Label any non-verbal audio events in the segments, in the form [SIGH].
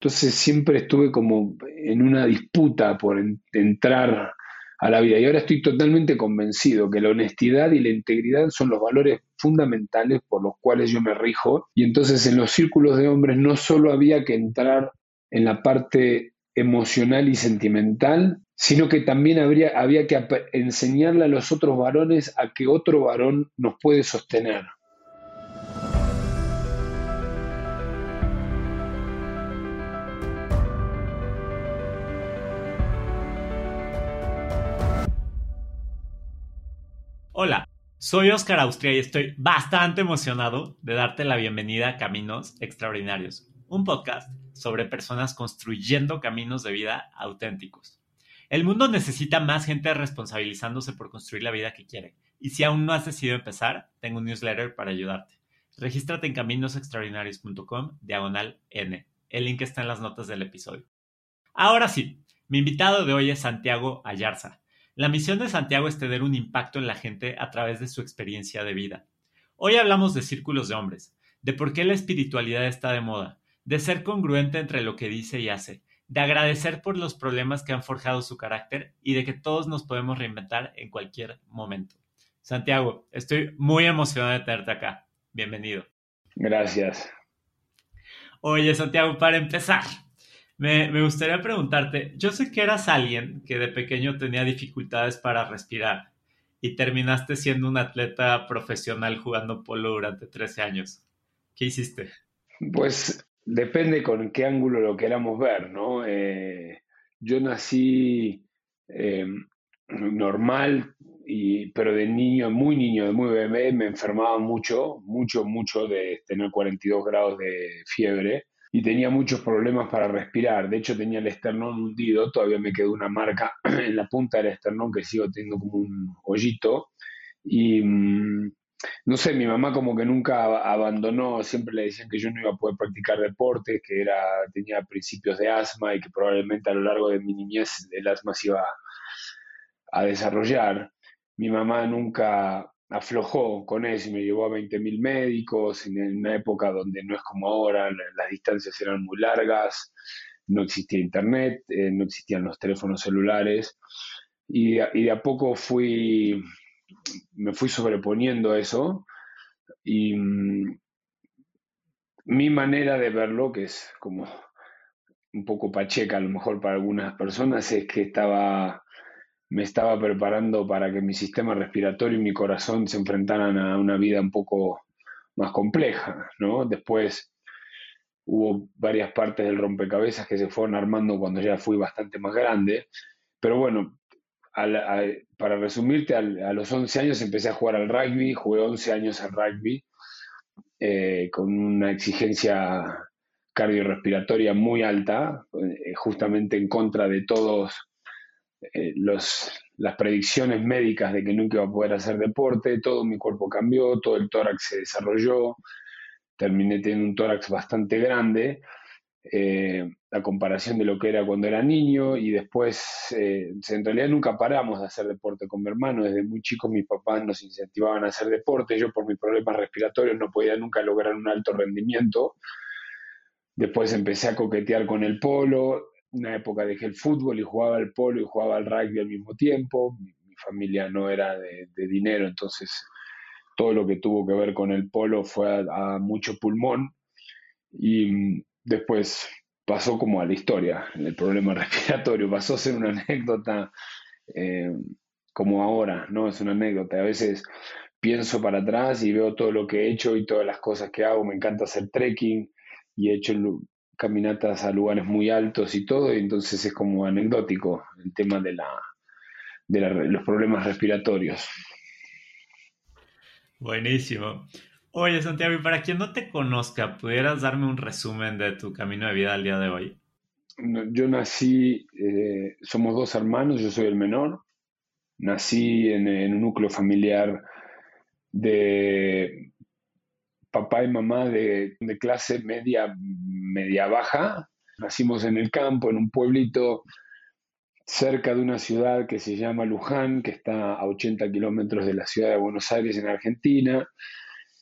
Entonces siempre estuve como en una disputa por entrar a la vida. Y ahora estoy totalmente convencido que la honestidad y la integridad son los valores fundamentales por los cuales yo me rijo. Y entonces en los círculos de hombres no solo había que entrar en la parte emocional y sentimental, sino que también habría, había que enseñarle a los otros varones a que otro varón nos puede sostener. Soy Oscar Austria y estoy bastante emocionado de darte la bienvenida a Caminos Extraordinarios, un podcast sobre personas construyendo caminos de vida auténticos. El mundo necesita más gente responsabilizándose por construir la vida que quiere. Y si aún no has decidido empezar, tengo un newsletter para ayudarte. Regístrate en caminosextraordinarios.com diagonal N. El link está en las notas del episodio. Ahora sí, mi invitado de hoy es Santiago Ayarza. La misión de Santiago es tener un impacto en la gente a través de su experiencia de vida. Hoy hablamos de círculos de hombres, de por qué la espiritualidad está de moda, de ser congruente entre lo que dice y hace, de agradecer por los problemas que han forjado su carácter y de que todos nos podemos reinventar en cualquier momento. Santiago, estoy muy emocionado de tenerte acá. Bienvenido. Gracias. Oye, Santiago, para empezar, me, gustaría preguntarte, yo sé que eras alguien que de pequeño tenía dificultades para respirar y terminaste siendo un atleta profesional jugando polo durante 13 años. ¿Qué hiciste? Pues depende con qué ángulo lo queramos ver, ¿no? Eh, yo nací eh, normal, y, pero de niño, muy niño, de muy bebé, me enfermaba mucho, mucho, mucho de tener 42 grados de fiebre y tenía muchos problemas para respirar. De hecho, tenía el esternón hundido, todavía me quedó una marca [CLEARS THROAT] en la punta del esternón que sigo teniendo como un hoyito. Y mm, no sé, mi mamá como que nunca abandonó, siempre le decían que yo no iba a poder practicar deporte, que era, tenía principios de asma y que probablemente a lo largo de mi niñez el asma se iba a desarrollar. Mi mamá nunca aflojó con eso y me llevó a 20.000 médicos en una época donde no es como ahora, las distancias eran muy largas, no existía internet, eh, no existían los teléfonos celulares y, de a poco fui, me fui sobreponiendo eso y mm, mi manera de verlo, que es como un poco pacheca a lo mejor para algunas personas, es que estaba me estaba preparando para que mi sistema respiratorio y mi corazón se enfrentaran a una vida un poco más compleja, ¿no? Después hubo varias partes del rompecabezas que se fueron armando cuando ya fui bastante más grande, pero bueno, para resumirte, a los 11 años empecé a jugar al rugby, jugué 11 años al rugby, eh, con una exigencia cardiorrespiratoria muy alta, eh, justamente en contra de todos eh, las predicciones médicas de que nunca iba a poder hacer deporte, todo mi cuerpo cambió, todo el tórax se desarrolló, terminé teniendo un tórax bastante grande, eh, a comparación de lo que era cuando era niño, y después, eh, en realidad nunca paramos de hacer deporte con mi hermano, desde muy chicos mis papás nos incentivaban a hacer deporte, yo por mis problemas respiratorios no podía nunca lograr un alto rendimiento, Después empecé a coquetear con el polo, una época dejé el fútbol y jugaba al polo y jugaba al rugby al mismo tiempo. Mi, familia no era de, dinero, entonces todo lo que tuvo que ver con el polo fue a, mucho pulmón. Y mm, después pasó como a la historia, el problema [LAUGHS] respiratorio, pasó a ser una anécdota eh, como ahora, ¿no? Es una anécdota. A veces pienso para atrás y veo todo lo que he hecho y todas las cosas que hago. Me encanta hacer trekking y he hecho caminatas a lugares muy altos y todo, y entonces es como anecdótico el tema de, la, de los problemas respiratorios. Buenísimo. Oye, Santiago, y para quien no te conozca, ¿pudieras darme un resumen de tu camino de vida al día de hoy? Yo nací, eh, somos dos hermanos, yo soy el menor. Nací en, en un núcleo familiar de papá y mamá de, clase media, media baja. Nacimos en el campo, en un pueblito cerca de una ciudad que se llama Luján, que está a 80 kilómetros de la ciudad de Buenos Aires, en Argentina.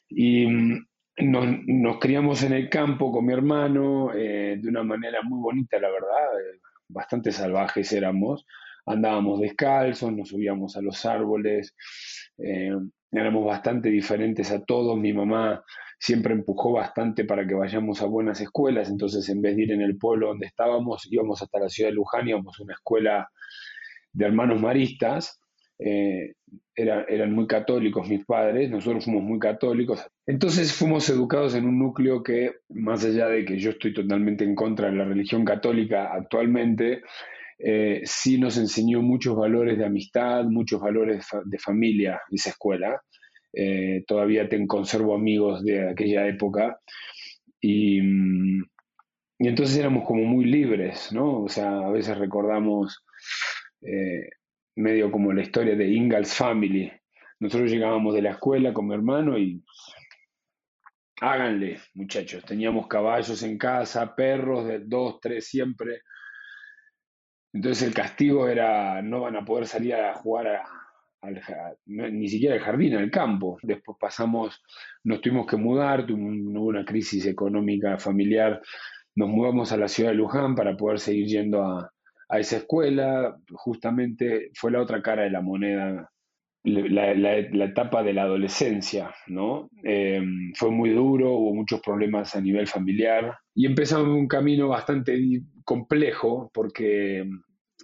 Y mm, nos, criamos en el campo con mi hermano eh, de una manera muy bonita, la verdad, eh, bastante salvajes éramos. Andábamos descalzos, nos subíamos a los árboles, eh, éramos bastante diferentes a todos. Mi mamá siempre empujó bastante para que vayamos a buenas escuelas, entonces en vez de ir en el pueblo donde estábamos, íbamos hasta la ciudad de Luján, íbamos a una escuela de hermanos maristas eh, eran muy católicos mis padres, nosotros fuimos muy católicos. Entonces fuimos educados en un núcleo que, más allá de que yo estoy totalmente en contra de la religión católica actualmente, eh, sí nos enseñó muchos valores de amistad, muchos valores de familia esa escuela. Eh, todavía te conservo amigos de aquella época y, y, entonces éramos como muy libres, ¿no? O sea, a veces recordamos eh, medio como la historia de Ingalls Family. Nosotros llegábamos de la escuela con mi hermano y háganle, muchachos. Teníamos caballos en casa, perros de dos, tres siempre. Entonces el castigo era no van a poder salir a jugar al, ni siquiera al jardín, al campo. Después pasamos, nos tuvimos que mudar, hubo una crisis económica familiar. Nos mudamos a la ciudad de Luján para poder seguir yendo a, a esa escuela, justamente fue la otra cara de la moneda, la, etapa de la adolescencia, ¿no? Eh, fue muy duro, hubo muchos problemas a nivel familiar y empezamos un camino bastante complejo porque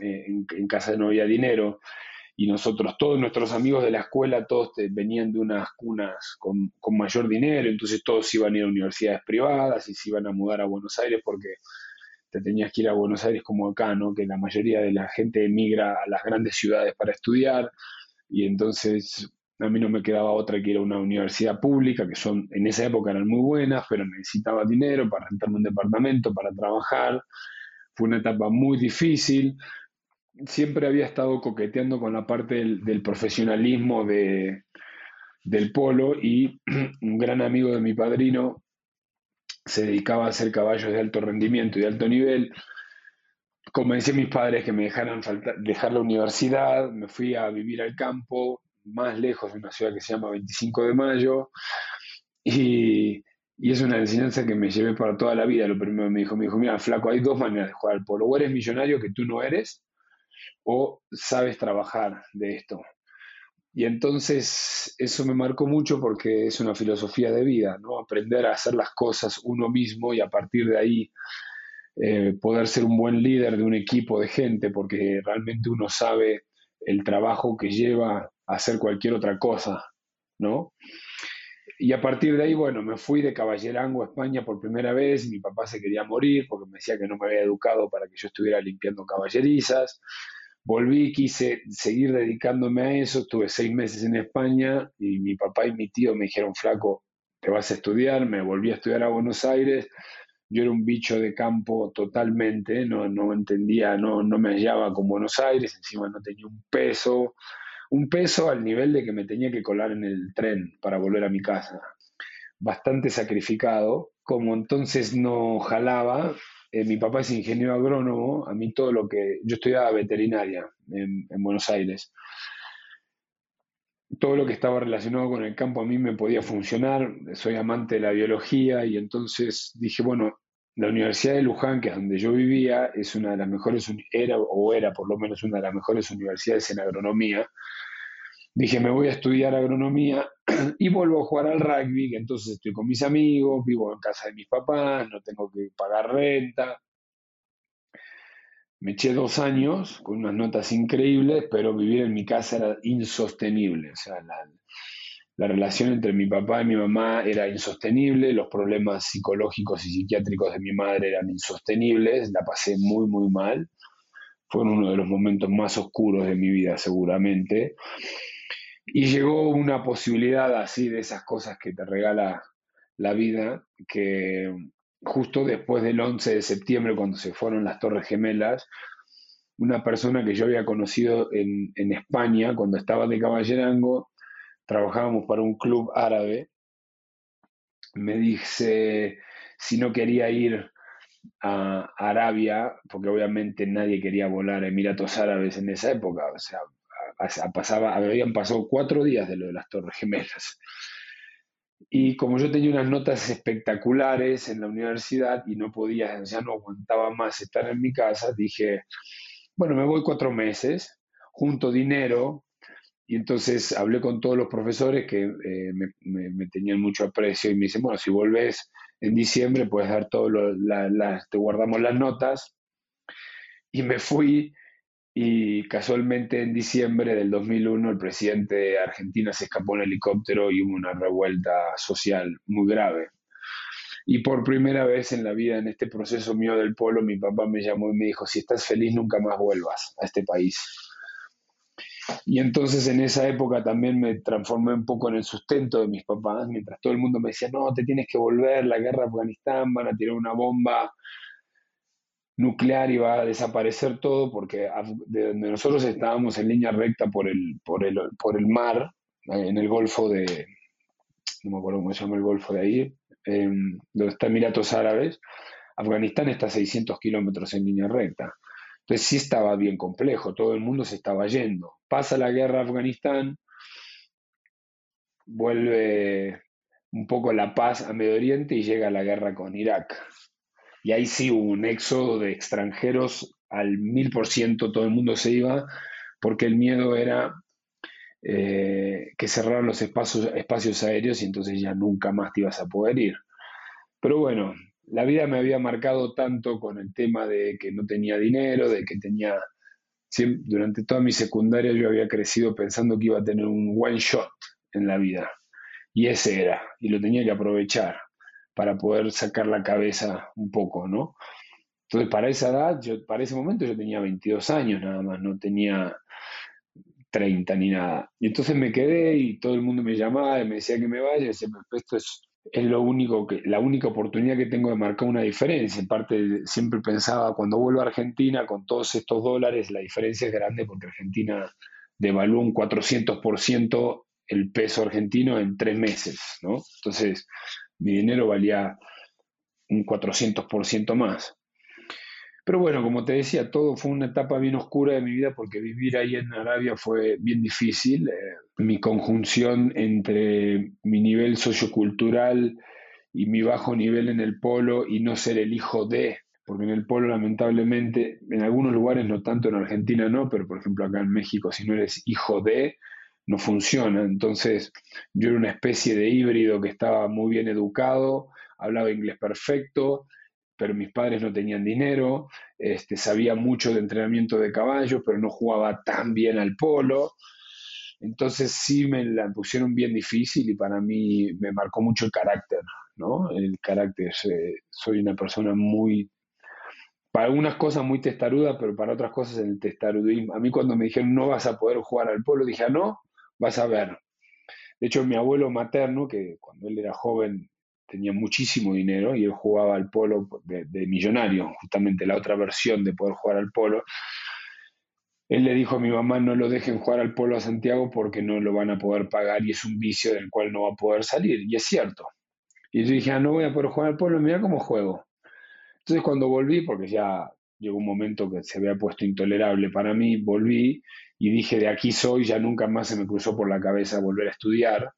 eh, en, casa no había dinero y nosotros, todos nuestros amigos de la escuela, todos venían de unas cunas con, con, mayor dinero, entonces todos iban a ir a universidades privadas y se iban a mudar a Buenos Aires porque te tenías que ir a Buenos Aires como acá, ¿no? Que la mayoría de la gente emigra a las grandes ciudades para estudiar y entonces a mí no me quedaba otra que ir a una universidad pública, que son en esa época eran muy buenas, pero necesitaba dinero para rentarme un departamento, para trabajar. Fue una etapa muy difícil. Siempre había estado coqueteando con la parte del, profesionalismo de, del polo y [CLEARS THROAT] un gran amigo de mi padrino se dedicaba a hacer caballos de alto rendimiento y de alto nivel. Convencí a mis padres que me dejaran dejar la universidad, me fui a vivir al campo, más lejos de una ciudad que se llama 25 de Mayo, y, y es una enseñanza que me llevé para toda la vida. Lo primero me dijo, me dijo, mira, flaco, hay dos maneras de jugar al polo, o eres millonario que tú no eres, o sabes trabajar de esto. Y entonces eso me marcó mucho porque es una filosofía de vida, ¿no? Aprender a hacer las cosas uno mismo y a partir de ahí eh, poder ser un buen líder de un equipo de gente, porque realmente uno sabe el trabajo que lleva a hacer cualquier otra cosa, ¿no? Y a partir de ahí, bueno, me fui de Caballerango a España por primera vez. Mi papá se quería morir porque me decía que no me había educado para que yo estuviera limpiando caballerizas. Volví, quise seguir dedicándome a eso, estuve seis meses en España y mi papá y mi tío me dijeron, flaco, te vas a estudiar, me volví a estudiar a Buenos Aires, yo era un bicho de campo totalmente, no, no entendía, no, no me hallaba con Buenos Aires, encima no tenía un peso, un peso al nivel de que me tenía que colar en el tren para volver a mi casa. Bastante sacrificado, como entonces no jalaba, eh, mi papá es ingeniero agrónomo, a mí todo lo que... Yo estudiaba veterinaria en, Buenos Aires. Todo lo que estaba relacionado con el campo a mí me podía funcionar, soy amante de la biología y entonces dije, bueno, la Universidad de Luján, que es donde yo vivía, es una de las mejores, era o era por lo menos una de las mejores universidades en agronomía. Dije, me voy a estudiar agronomía [CLEARS THROAT] y vuelvo a jugar al rugby, entonces estoy con mis amigos, vivo en casa de mis papás, no tengo que pagar renta. Me eché dos años con unas notas increíbles, pero vivir en mi casa era insostenible. O sea, la, la relación entre mi papá y mi mamá era insostenible, los problemas psicológicos y psiquiátricos de mi madre eran insostenibles, la pasé muy, muy mal. Fue uno de los momentos más oscuros de mi vida, seguramente. Y llegó una posibilidad así de esas cosas que te regala la vida, que justo después del 11 de septiembre, cuando se fueron las Torres Gemelas, una persona que yo había conocido en, España, cuando estaba de caballerango, trabajábamos para un club árabe, me dice si no quería ir a Arabia, porque obviamente nadie quería volar a Emiratos Árabes en esa época, o sea, pasaba, habían pasado cuatro días de lo de las Torres Gemelas. Y como yo tenía unas notas espectaculares en la universidad y no podía, ya no aguantaba más estar en mi casa, dije, bueno, me voy cuatro meses, junto dinero, y entonces hablé con todos los profesores que eh, me, tenían mucho aprecio y me dicen, bueno, si vuelves en diciembre puedes dar todo, lo, te guardamos las notas. Y me fui y casualmente en diciembre del 2001 el presidente de Argentina se escapó en helicóptero y hubo una revuelta social muy grave. Y por primera vez en la vida, en este proceso mío del polo, mi papá me llamó y me dijo, si estás feliz, nunca más vuelvas a este país. Y entonces en esa época también me transformé un poco en el sustento de mis papás, mientras todo el mundo me decía, no, te tienes que volver, la guerra de Afganistán, van a tirar una bomba nuclear y va a desaparecer todo porque de donde nosotros estábamos en línea recta por el, por el, por el mar, eh, en el Golfo de, no me acuerdo cómo se llama el Golfo de ahí, donde está Emiratos Árabes, Afganistán está a 600 kilómetros en línea recta. Entonces sí estaba bien complejo, todo el mundo se estaba yendo. Pasa la guerra de Afganistán, vuelve un poco la paz a Medio Oriente y llega la guerra con Irak. Y ahí sí hubo un éxodo de extranjeros al mil por ciento, todo el mundo se iba, porque el miedo era eh, que cerraran los espacios, espacios aéreos y entonces ya nunca más te ibas a poder ir. Pero bueno, la vida me había marcado tanto con el tema de que no tenía dinero, de que tenía... durante toda mi secundaria yo había crecido pensando que iba a tener un one shot en la vida. Y ese era, y lo tenía que aprovechar para poder sacar la cabeza un poco, ¿no? Entonces, para esa edad, yo, para ese momento yo tenía 22 años nada más, no tenía 30 ni nada. Y entonces me quedé y todo el mundo me llamaba y me decía que me vaya, y decía, esto es, es lo único que, la única oportunidad que tengo de marcar una diferencia. En parte, siempre pensaba, cuando vuelvo a Argentina con todos estos dólares, la diferencia es grande porque Argentina devaluó un 400% el peso argentino en tres meses, ¿no? Entonces, mi dinero valía un 400% más. Pero bueno, como te decía, todo fue una etapa bien oscura de mi vida porque vivir ahí en Arabia fue bien difícil. Eh, mi conjunción entre mi nivel sociocultural y mi bajo nivel en el polo y no ser el hijo de, porque en el polo lamentablemente, en algunos lugares, no tanto en Argentina no, pero por ejemplo acá en México, si no eres hijo de, no funciona. Entonces yo era una especie de híbrido que estaba muy bien educado, hablaba inglés perfecto, pero mis padres no tenían dinero, este, sabía mucho de entrenamiento de caballos, pero no jugaba tan bien al polo. Entonces sí me la pusieron bien difícil y para mí me marcó mucho el carácter, ¿no? El carácter, eh, soy una persona muy, para algunas cosas muy testaruda, pero para otras cosas el testarudismo. A mí cuando me dijeron no vas a poder jugar al polo, dije, ah, no, vas a ver. De hecho, mi abuelo materno, que cuando él era joven tenía muchísimo dinero y él jugaba al polo de, millonario, justamente la otra versión de poder jugar al polo, él le dijo a mi mamá no lo dejen jugar al polo a Santiago porque no lo van a poder pagar y es un vicio del cual no va a poder salir. Y es cierto. Y yo dije, ah, no voy a poder jugar al polo, mira cómo juego. Entonces cuando volví, porque ya llegó un momento que se había puesto intolerable para mí, volví y dije, de aquí soy, ya nunca más se me cruzó por la cabeza volver a estudiar.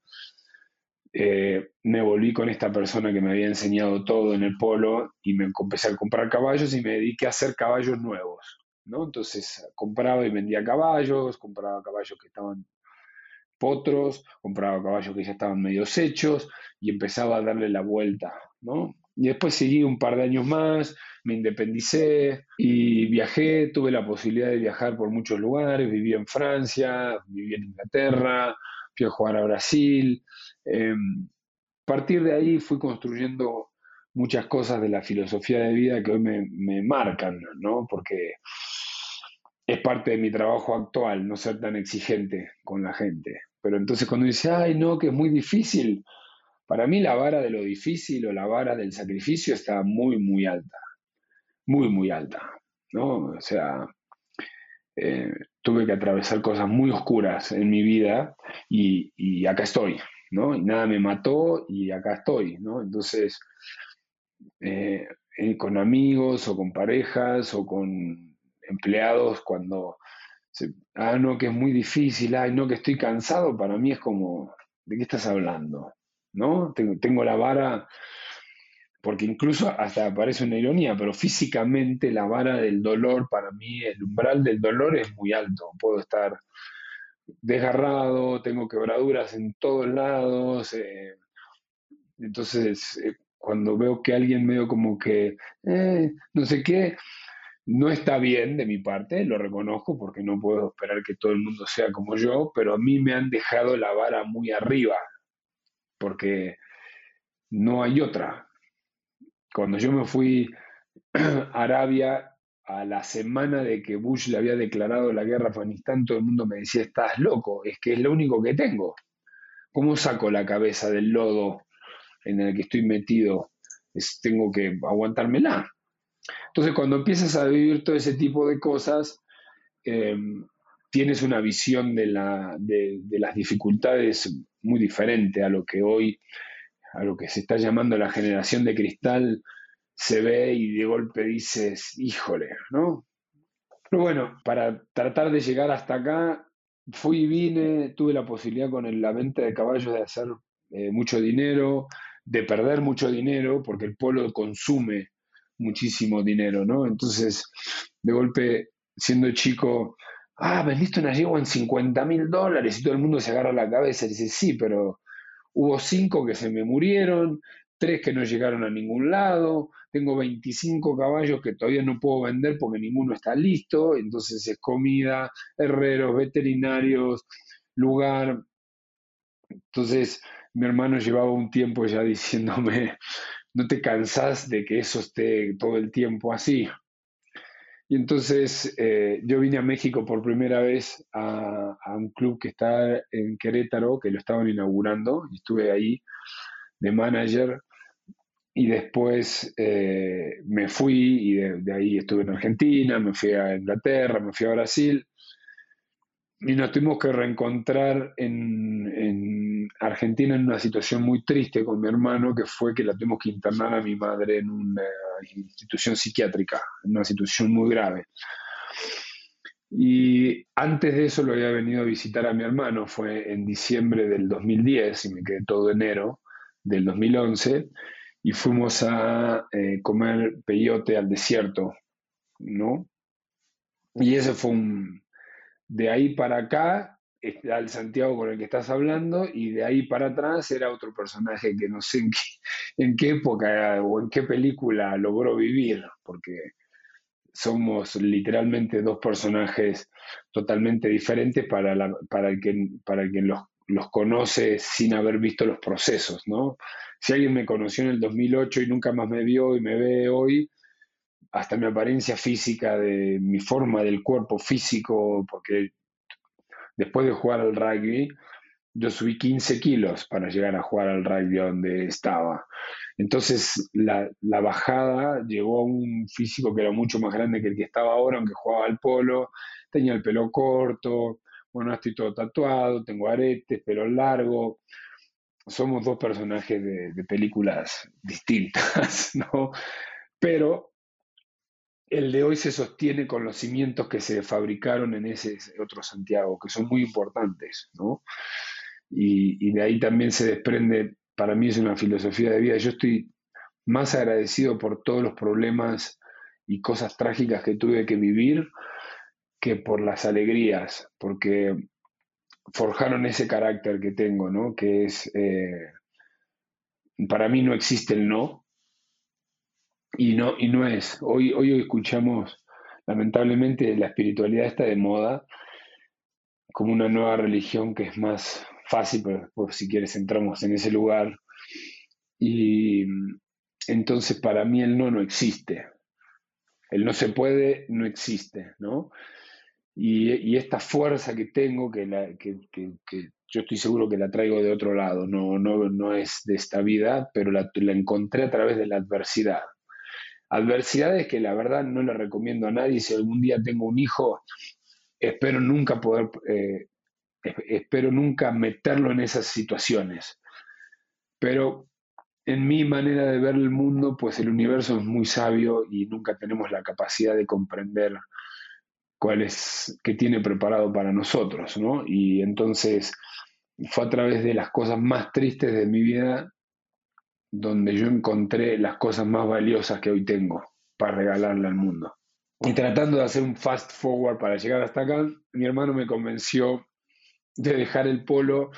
Eh, me volví con esta persona que me había enseñado todo en el polo y me empecé a comprar caballos y me dediqué a hacer caballos nuevos. ¿no? Entonces compraba y vendía caballos, compraba caballos que estaban potros, compraba caballos que ya estaban medio hechos y empezaba a darle la vuelta. ¿no? Y después seguí un par de años más, me independicé y viajé, tuve la posibilidad de viajar por muchos lugares, viví en Francia, viví en Inglaterra, fui a jugar a Brasil. A partir de ahí fui construyendo muchas cosas de la filosofía de vida que hoy me, me marcan, ¿no? Porque es parte de mi trabajo actual, no ser tan exigente con la gente. Pero entonces cuando dice, ay, no, que es muy difícil, para mí la vara de lo difícil o la vara del sacrificio está muy, muy alta, muy, muy alta, ¿no? O sea, eh, tuve que atravesar cosas muy oscuras en mi vida y, acá estoy, ¿no? Y nada me mató y acá estoy, ¿no? Entonces, eh, eh, con amigos o con parejas o con empleados, cuando, ah, no, que es muy difícil, ay, no, que estoy cansado, para mí es como, ¿de qué estás hablando? ¿no? Tengo, tengo la vara, porque incluso hasta parece una ironía, pero físicamente la vara del dolor para mí, el umbral del dolor es muy alto. Puedo estar desgarrado, tengo quebraduras en todos lados. Eh, entonces, eh, cuando veo que alguien medio como que, eh, no sé qué, no está bien de mi parte, lo reconozco porque no puedo esperar que todo el mundo sea como yo, pero a mí me han dejado la vara muy arriba, porque no hay otra. Cuando yo me fui [CLEARS THROAT] a Arabia a la semana de que Bush le había declarado la guerra a Afganistán, todo el mundo me decía, estás loco, es que es lo único que tengo. ¿Cómo saco la cabeza del lodo en el que estoy metido, tengo que aguantármela. Entonces, cuando empiezas a vivir todo ese tipo de cosas, em, tienes una visión de, la, de, las dificultades muy diferente a lo que hoy, a lo que se está llamando la generación de cristal, se ve y de golpe dices, híjole, ¿no? Pero bueno, para tratar de llegar hasta acá, fui y vine, tuve la posibilidad con la venta de caballos de hacer eh, mucho dinero, de perder mucho dinero, porque el polo consume muchísimo dinero, ¿no? Entonces, de golpe, siendo chico, ah, vendiste una yegua en 50 mil dólares y todo el mundo se agarra la cabeza y dice, sí, pero hubo cinco que se me murieron, tres que no llegaron a ningún lado, tengo 25 caballos que todavía no puedo vender porque ninguno está listo, entonces es comida, herreros, veterinarios, lugar. Entonces, mi hermano llevaba un tiempo ya diciéndome, no te cansás de que eso esté todo el tiempo así. Y entonces eh, yo vine a México por primera vez a, un club que está en Querétaro, que lo estaban inaugurando, y estuve ahí de manager. Y después eh, me fui y de, de, ahí estuve en Argentina, me fui a Inglaterra, me fui a Brasil y nos tuvimos que reencontrar en, Argentina en una situación muy triste con mi hermano, que fue que la tuvimos que internar a mi madre en una institución psiquiátrica, en una situación muy grave. Y antes de eso lo había venido a visitar a mi hermano, fue en diciembre del 2010 y me quedé todo enero del 2011 y fuimos a eh, comer peyote al desierto, ¿no? Y ese fue un, de ahí para acá está el Santiago con el que estás hablando y de ahí para atrás era otro personaje que no sé en qué, [LAUGHS] época o en qué película logró vivir, porque somos literalmente dos personajes totalmente diferentes para, para el que, para el que los, los, conoce sin haber visto los procesos, ¿no? Si alguien me conoció en el 2008 y nunca más me vio y me ve hoy, hasta mi apariencia física, de mi forma del cuerpo físico, porque después de jugar al rugby, yo subí 15 kilos para llegar a jugar al rugby donde estaba. Entonces la, bajada llegó a un físico que era mucho más grande que el que estaba ahora, aunque jugaba al polo, tenía el pelo corto, bueno, estoy todo tatuado, tengo aretes, pelo largo. Somos dos personajes de, de películas distintas, [LAUGHS] ¿no? Pero el de hoy se sostiene con los cimientos que se fabricaron en ese otro Santiago, que son muy importantes, ¿no? Y, de ahí también se desprende, para mí es una filosofía de vida. Yo estoy más agradecido por todos los problemas y cosas trágicas que tuve que vivir que por las alegrías, porque forjaron ese carácter que tengo, ¿no? Que es, eh, para mí no existe el no, y no, y no es. Hoy, hoy escuchamos, lamentablemente, la espiritualidad está de moda como una nueva religión que es más fácil, pero por si quieres entramos en ese lugar. Y entonces para mí el no no existe. El no se puede no existe, ¿no? Y, esta fuerza que tengo, que, la, que, yo estoy seguro que la traigo de otro lado, no, no, no es de esta vida, pero la encontré a través de la adversidad adversidades que la verdad no le recomiendo a nadie. Si algún día tengo un hijo, espero nunca poder, eh, espero nunca meterlo en esas situaciones. Pero en mi manera de ver el mundo, pues el universo es muy sabio y nunca tenemos la capacidad de comprender cuál es, qué tiene preparado para nosotros, ¿no? Y entonces fue a través de las cosas más tristes de mi vida donde yo encontré las cosas más valiosas que hoy tengo para regalarle al mundo. Y tratando de hacer un fast forward para llegar hasta acá, mi hermano me convenció de dejar el polo.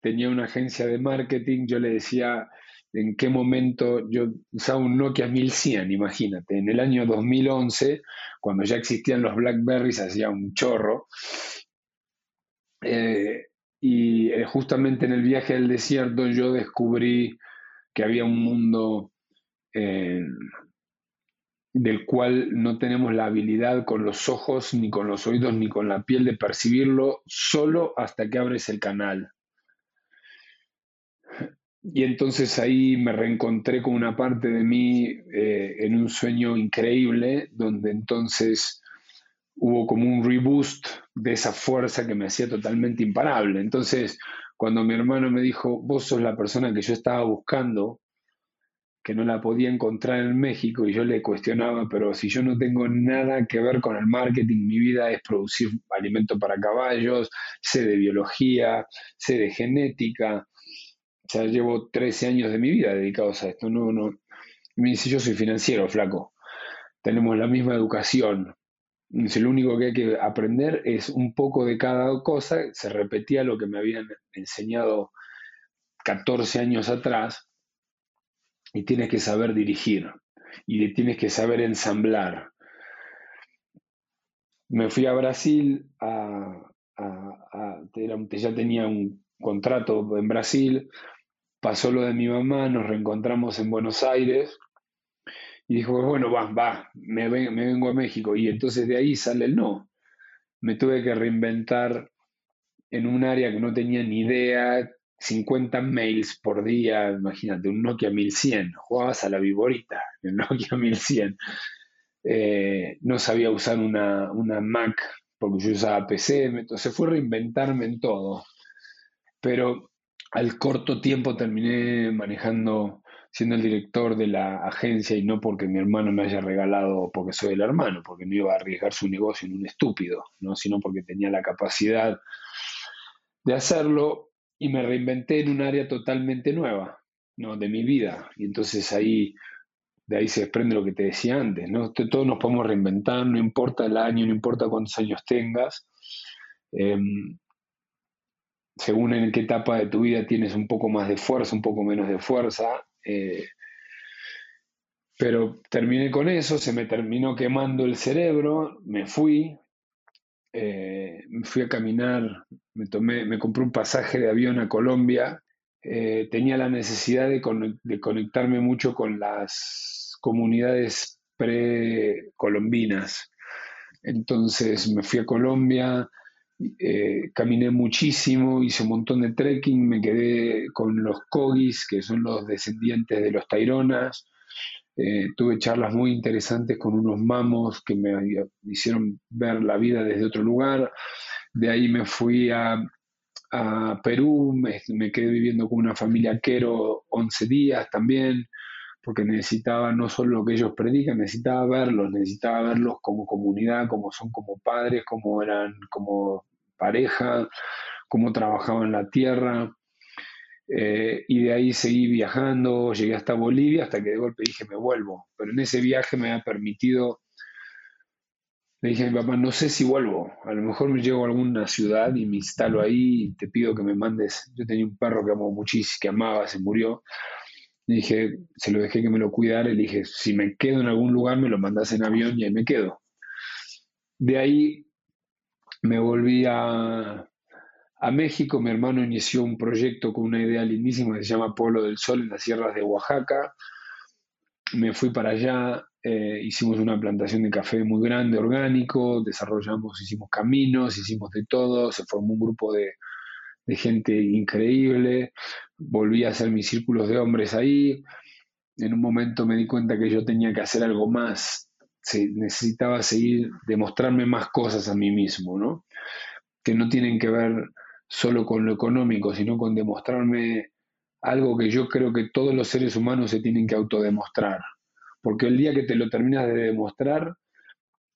Tenía una agencia de marketing, yo le decía en qué momento yo usaba un Nokia 1100, imagínate, en el año 2011, cuando ya existían los Blackberries, hacía un chorro. Eh, y eh, justamente en el viaje del desierto yo descubrí que había un mundo eh, del cual no tenemos la habilidad con los ojos, ni con los oídos, ni con la piel de percibirlo, solo hasta que abres el canal. Y entonces ahí me reencontré con una parte de mí eh, en un sueño increíble, donde entonces hubo como un reboost de esa fuerza que me hacía totalmente imparable. Entonces, cuando mi hermano me dijo, vos sos la persona que yo estaba buscando, que no la podía encontrar en México y yo le cuestionaba, pero si yo no tengo nada que ver con el marketing, mi vida es producir alimento para caballos, sé de biología, sé de genética, ya llevo 13 años de mi vida dedicados a esto, no, no, me dice, yo soy financiero, flaco, tenemos la misma educación, dice, lo único que hay que aprender es un poco de cada cosa, se repetía lo que me habían enseñado 14 años atrás, y tienes que saber dirigir y tienes que saber ensamblar. Me fui a Brasil, a, ya tenía un contrato en Brasil, pasó lo de mi mamá, nos reencontramos en Buenos Aires y dijo, bueno, va, va, me, me vengo a México. Y entonces de ahí sale el no. Me tuve que reinventar en un área que no tenía ni idea, 50 mails por día, imagínate, un Nokia 1100, jugabas a la viborita, [LAUGHS] el Nokia 1100. Eh, no sabía usar una, Mac porque yo usaba PC, entonces fue reinventarme en todo. Pero al corto tiempo terminé manejando, siendo el director de la agencia y no porque mi hermano me haya regalado, porque soy el hermano, porque no iba a arriesgar su negocio en un estúpido, ¿no? sino porque tenía la capacidad de hacerlo y me reinventé en un área totalmente nueva, ¿no? De mi vida. Y entonces ahí, de ahí se desprende lo que te decía antes, ¿no? Todos nos podemos reinventar, no importa el año, no importa cuántos años tengas. Em, según en qué etapa de tu vida tienes un poco más de fuerza, un poco menos de fuerza. Eh, pero terminé con eso, se me terminó quemando el cerebro, me fui, eh, fui a caminar, me, tomé, me compré un pasaje de avión a Colombia, eh, tenía la necesidad de, conectarme mucho con las comunidades precolombinas. Entonces me fui a Colombia, eh, caminé muchísimo, hice un montón de trekking, me quedé con los Kogis, que son los descendientes de los Taironas, eh, tuve charlas muy interesantes con unos mamos que me hicieron ver la vida desde otro lugar. De ahí me fui a, Perú, me, quedé viviendo con una familia quero 11 días también, porque necesitaba no solo lo que ellos predican, necesitaba verlos, necesitaba verlos como comunidad, como son como padres, como eran como pareja, cómo trabajaban la tierra. Eh, y de ahí seguí viajando, llegué hasta Bolivia, hasta que de golpe dije, me vuelvo. Pero en ese viaje me ha permitido, le dije a mi papá, no sé si vuelvo, a lo mejor me llego a alguna ciudad y me instalo ahí y te pido que me mandes. Yo tenía un perro que amo muchísimo, que amaba, se murió. Le dije, se lo dejé que me lo cuidara le dije, si me quedo en algún lugar, me lo mandas en avión y ahí me quedo. De ahí me volví a, México. Mi hermano inició un proyecto con una idea lindísima que se llama Pueblo del Sol en las sierras de Oaxaca. Me fui para allá, eh, hicimos una plantación de café muy grande, orgánico, desarrollamos, hicimos caminos, hicimos de todo, se formó un grupo de, gente increíble, volví a hacer mis círculos de hombres ahí. En un momento me di cuenta que yo tenía que hacer algo más, necesitaba seguir, demostrarme más cosas a mí mismo, ¿no? Que no tienen que ver solo con lo económico, sino con demostrarme algo que yo creo que todos los seres humanos se tienen que autodemostrar. Porque el día que te lo terminas de demostrar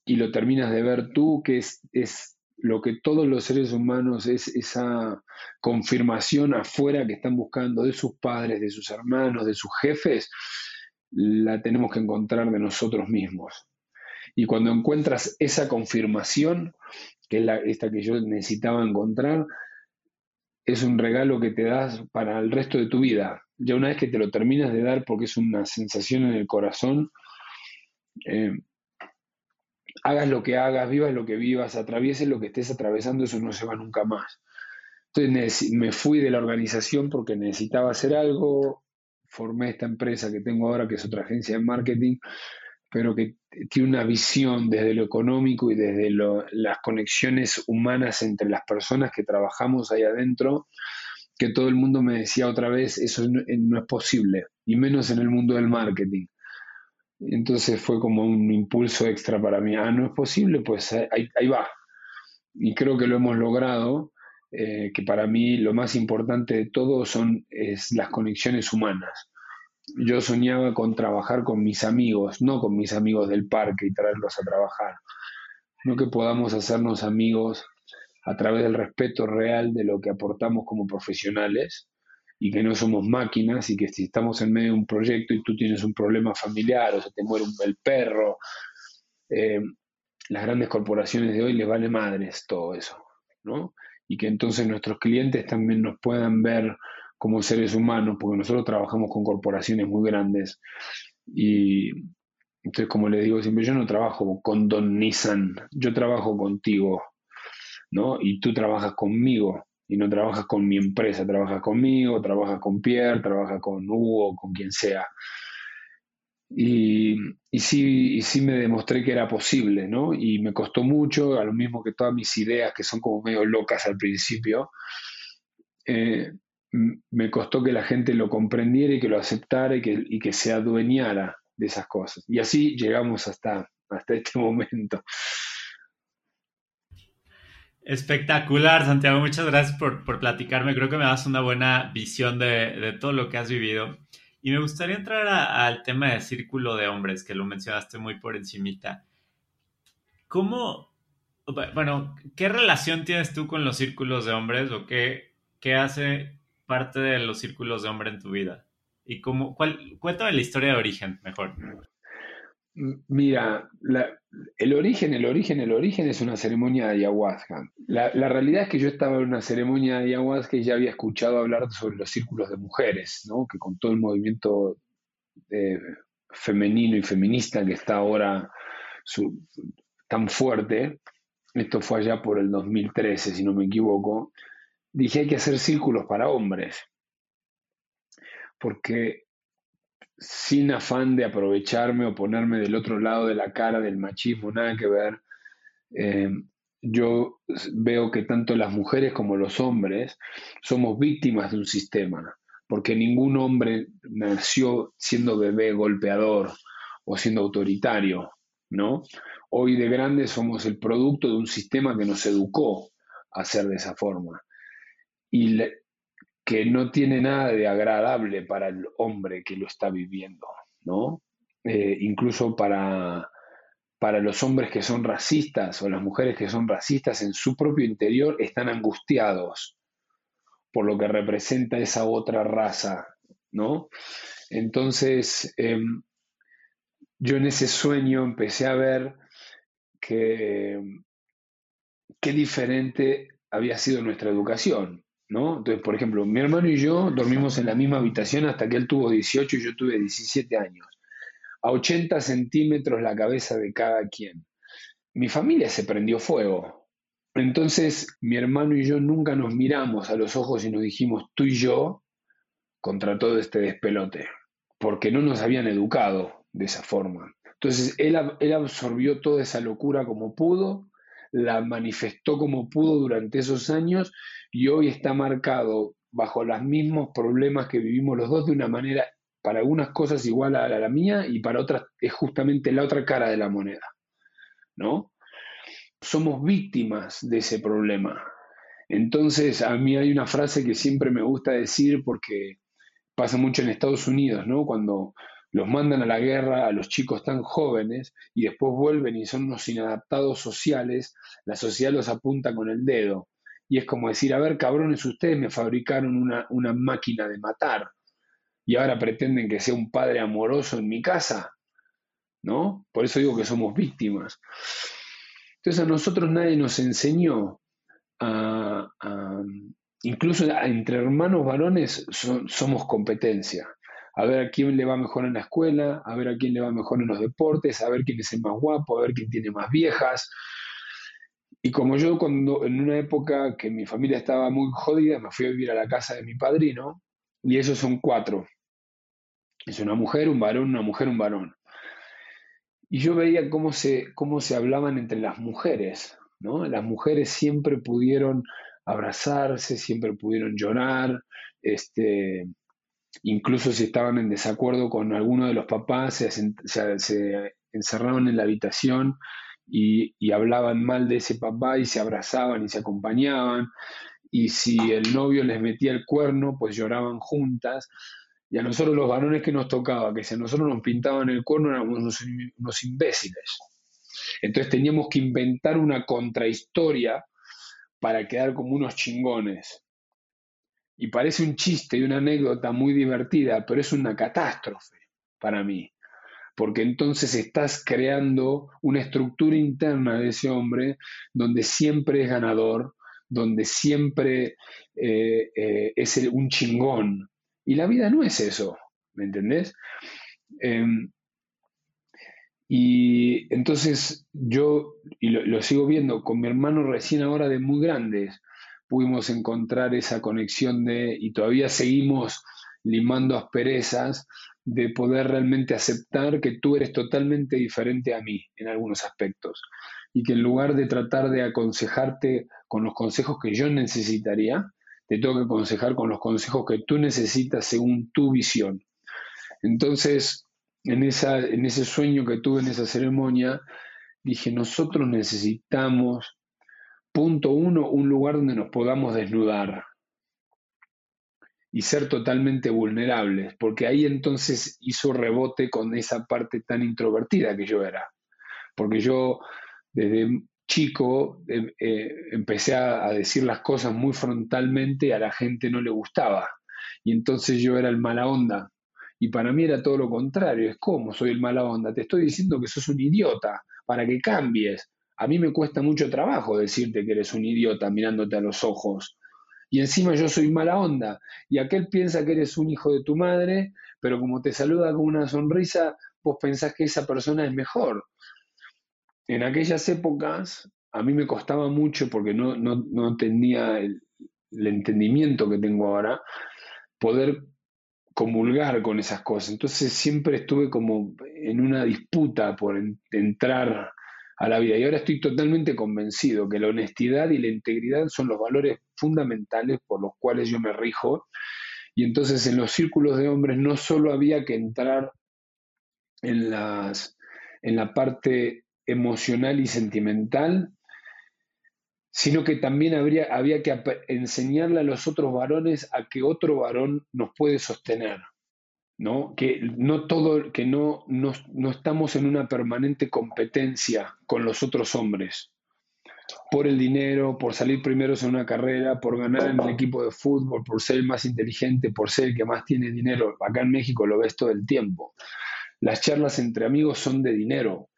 y lo terminas de ver tú, que es, es lo que todos los seres humanos es esa confirmación afuera que están buscando de sus padres, de sus hermanos, de sus jefes, la tenemos que encontrar de nosotros mismos. Y cuando encuentras esa confirmación, que es esta que yo necesitaba encontrar, es un regalo que te das para el resto de tu vida. Ya una vez que te lo terminas de dar, porque es una sensación en el corazón, eh, hagas lo que hagas, vivas lo que vivas, atravieses lo que estés atravesando, eso no se va nunca más. Entonces me fui de la organización porque necesitaba hacer algo, formé esta empresa que tengo ahora, que es otra agencia de marketing, pero que tiene una visión desde lo económico y desde las conexiones humanas entre las personas que trabajamos ahí adentro, que todo el mundo me decía otra vez, eso no, no es posible, y menos en el mundo del marketing. Entonces fue como un impulso extra para mí. Ah, no es posible, pues ahí, va. Y creo que lo hemos logrado, eh, que para mí lo más importante de todo son es las conexiones humanas. Yo soñaba con trabajar con mis amigos, no con mis amigos del parque y traerlos a trabajar. No que podamos hacernos amigos a través del respeto real de lo que aportamos como profesionales y que no somos máquinas y que si estamos en medio de un proyecto y tú tienes un problema familiar o se te muere el perro, eh, las grandes corporaciones de hoy les vale madres todo eso, ¿no? Y que entonces nuestros clientes también nos puedan ver como seres humanos, porque nosotros trabajamos con corporaciones muy grandes y entonces como le digo siempre, yo no trabajo con Don Nissan, yo trabajo contigo, ¿no? Y tú trabajas conmigo y no trabajas con mi empresa, trabajas conmigo, trabajas con Pierre, trabajas con Hugo, con quien sea. Y, y, sí, y sí me demostré que era posible, ¿no? Y me costó mucho, a lo mismo que todas mis ideas, que son como medio locas al principio, eh, me costó que la gente lo comprendiera y que lo aceptara y que, y que se adueñara de esas cosas. Y así llegamos hasta, hasta este [LAUGHS] momento. Espectacular, Santiago. Muchas gracias por, platicarme. Creo que me das una buena visión de, todo lo que has vivido. Y me gustaría entrar al tema de círculo de hombres, que lo mencionaste muy por encimita. ¿Cómo, bueno, qué relación tienes tú con los círculos de hombres o qué, qué hace parte de los círculos de hombre en tu vida? Y cómo, cuál, cuéntame la historia de origen, mejor. Mira, el origen, el origen, el origen es una ceremonia de ayahuasca. La, realidad es que yo estaba en una ceremonia de ayahuasca y ya había escuchado hablar sobre los círculos de mujeres, ¿no? que con todo el movimiento eh, femenino y feminista que está ahora tan fuerte, esto fue allá por el 2013, si no me equivoco, dije hay que hacer círculos para hombres, porque sin afán de aprovecharme o ponerme del otro lado de la cara del machismo, nada que ver. Eh, yo veo que tanto las mujeres como los hombres somos víctimas de un sistema, porque ningún hombre nació siendo bebé golpeador o siendo autoritario, ¿no? Hoy de grandes somos el producto de un sistema que nos educó a ser de esa forma. Y que no tiene nada de agradable para el hombre que lo está viviendo, ¿no? Eh, incluso para, para los hombres que son racistas o las mujeres que son racistas en su propio interior están angustiados por lo que representa esa otra raza, ¿no? Entonces, em, yo en ese sueño empecé a ver que qué diferente había sido nuestra educación. Entonces, por ejemplo, mi hermano y yo dormimos en la misma habitación hasta que él tuvo 18 y yo tuve 17 años. A 80 centímetros la cabeza de cada quien. Mi familia se prendió fuego. Entonces, mi hermano y yo nunca nos miramos a los ojos y nos dijimos tú y yo contra todo este despelote, porque no nos habían educado de esa forma. Entonces, él, él absorbió toda esa locura como pudo, la manifestó como pudo durante esos años y hoy está marcado bajo los mismos problemas que vivimos los dos de una manera, para algunas cosas igual a la, mía y para otras es justamente la otra cara de la moneda, ¿no? Somos víctimas de ese problema. Entonces, a mí hay una frase que siempre me gusta decir porque pasa mucho en Estados Unidos, ¿no? Cuando los mandan a la guerra a los chicos tan jóvenes y después vuelven y son unos inadaptados sociales, la sociedad los apunta con el dedo. Y es como decir, a ver, cabrones, ustedes me fabricaron una, una máquina de matar y ahora pretenden que sea un padre amoroso en mi casa, ¿no? Por eso digo que somos víctimas. Entonces a nosotros nadie nos enseñó a, incluso entre hermanos varones somos competencia a ver a quién le va mejor en la escuela, a ver a quién le va mejor en los deportes, a ver quién es el más guapo, a ver quién tiene más viejas. Y como yo cuando en una época que mi familia estaba muy jodida, me fui a vivir a la casa de mi padrino, y esos son cuatro. Es una mujer, un varón, una mujer, un varón. Y yo veía cómo se, cómo se hablaban entre las mujeres, ¿no? Las mujeres siempre pudieron abrazarse, siempre pudieron llorar, este, incluso si estaban en desacuerdo con alguno de los papás, se, encerraban en la habitación y, hablaban mal de ese papá y se abrazaban y se acompañaban. Y si el novio les metía el cuerno, pues lloraban juntas. Y a nosotros los varones que nos tocaba, que si a nosotros nos pintaban el cuerno éramos unos imbéciles. Entonces teníamos que inventar una contrahistoria para quedar como unos chingones. Y parece un chiste y una anécdota muy divertida, pero es una catástrofe para mí, porque entonces estás creando una estructura interna de ese hombre donde siempre es ganador, donde siempre eh, eh, es un chingón. Y la vida no es eso, ¿me entendés? Em, y entonces yo, y lo, sigo viendo con mi hermano recién ahora de muy grandes, pudimos encontrar esa conexión de, y todavía seguimos limando asperezas, de poder realmente aceptar que tú eres totalmente diferente a mí en algunos aspectos. Y que en lugar de tratar de aconsejarte con los consejos que yo necesitaría, te tengo que aconsejar con los consejos que tú necesitas según tu visión. Entonces, en, esa, en ese sueño que tuve en esa ceremonia, dije, nosotros necesitamos Punto uno, un lugar donde nos podamos desnudar y ser totalmente vulnerables, porque ahí entonces hizo rebote con esa parte tan introvertida que yo era, porque yo desde chico eh, eh, empecé a, a, decir las cosas muy frontalmente a la gente no le gustaba, y entonces yo era el mala onda, y para mí era todo lo contrario, es como soy el mala onda, te estoy diciendo que sos un idiota, para que cambies, a mí me cuesta mucho trabajo decirte que eres un idiota mirándote a los ojos. Y encima yo soy mala onda. Y aquel piensa que eres un hijo de tu madre, pero como te saluda con una sonrisa, vos pensás que esa persona es mejor. En aquellas épocas a mí me costaba mucho porque no, no, tenía el, entendimiento que tengo ahora, poder comulgar con esas cosas. Entonces siempre estuve como en una disputa por entrar a la vida. Y ahora estoy totalmente convencido que la honestidad y la integridad son los valores fundamentales por los cuales yo me rijo. Y entonces en los círculos de hombres no solo había que entrar en, las, en la parte emocional y sentimental, sino que también habría, había que enseñarle a los otros varones a que otro varón nos puede sostener. ¿No? Que no todo, que no, no, no estamos en una permanente competencia con los otros hombres por el dinero, por salir primeros en una carrera, por ganar en el equipo de fútbol, por ser el más inteligente, por ser el que más tiene dinero. Acá en México lo ves todo el tiempo. Las charlas entre amigos son de dinero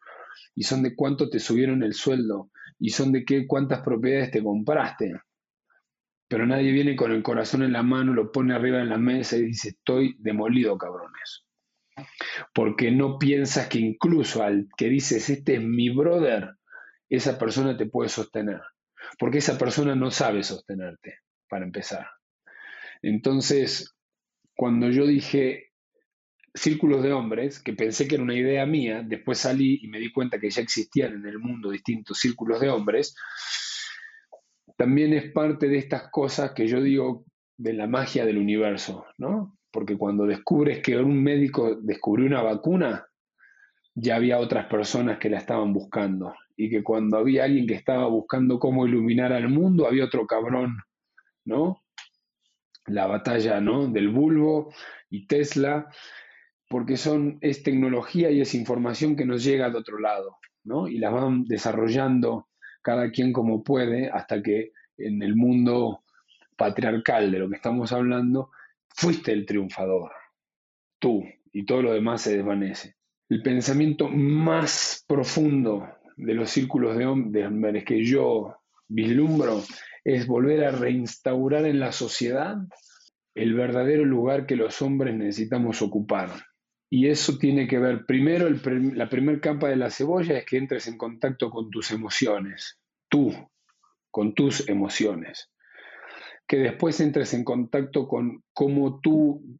y son de cuánto te subieron el sueldo y son de qué cuántas propiedades te compraste pero nadie viene con el corazón en la mano, lo pone arriba en la mesa y dice, estoy demolido, cabrones. Porque no piensas que incluso al que dices, este es mi brother, esa persona te puede sostener. Porque esa persona no sabe sostenerte, para empezar. Entonces, cuando yo dije círculos de hombres, que pensé que era una idea mía, después salí y me di cuenta que ya existían en el mundo distintos círculos de hombres, también es parte de estas cosas que yo digo de la magia del universo, ¿no? Porque cuando descubres que un médico descubrió una vacuna, ya había otras personas que la estaban buscando. Y que cuando había alguien que estaba buscando cómo iluminar al mundo, había otro cabrón, ¿no? La batalla, ¿no? Del bulbo y Tesla. porque son, es tecnología y es información que nos llega de otro lado, ¿no? Y la van desarrollando cada quien como puede hasta que en el mundo patriarcal de lo que estamos hablando, fuiste el triunfador, tú, y todo lo demás se desvanece. El pensamiento más profundo de los círculos de hombres que yo vislumbro es volver a reinstaurar en la sociedad el verdadero lugar que los hombres necesitamos ocupar. Y eso tiene que ver, primero, la primera capa de la cebolla es que entres en contacto con tus emociones, tú, con tus emociones. Que después entres en contacto con cómo tú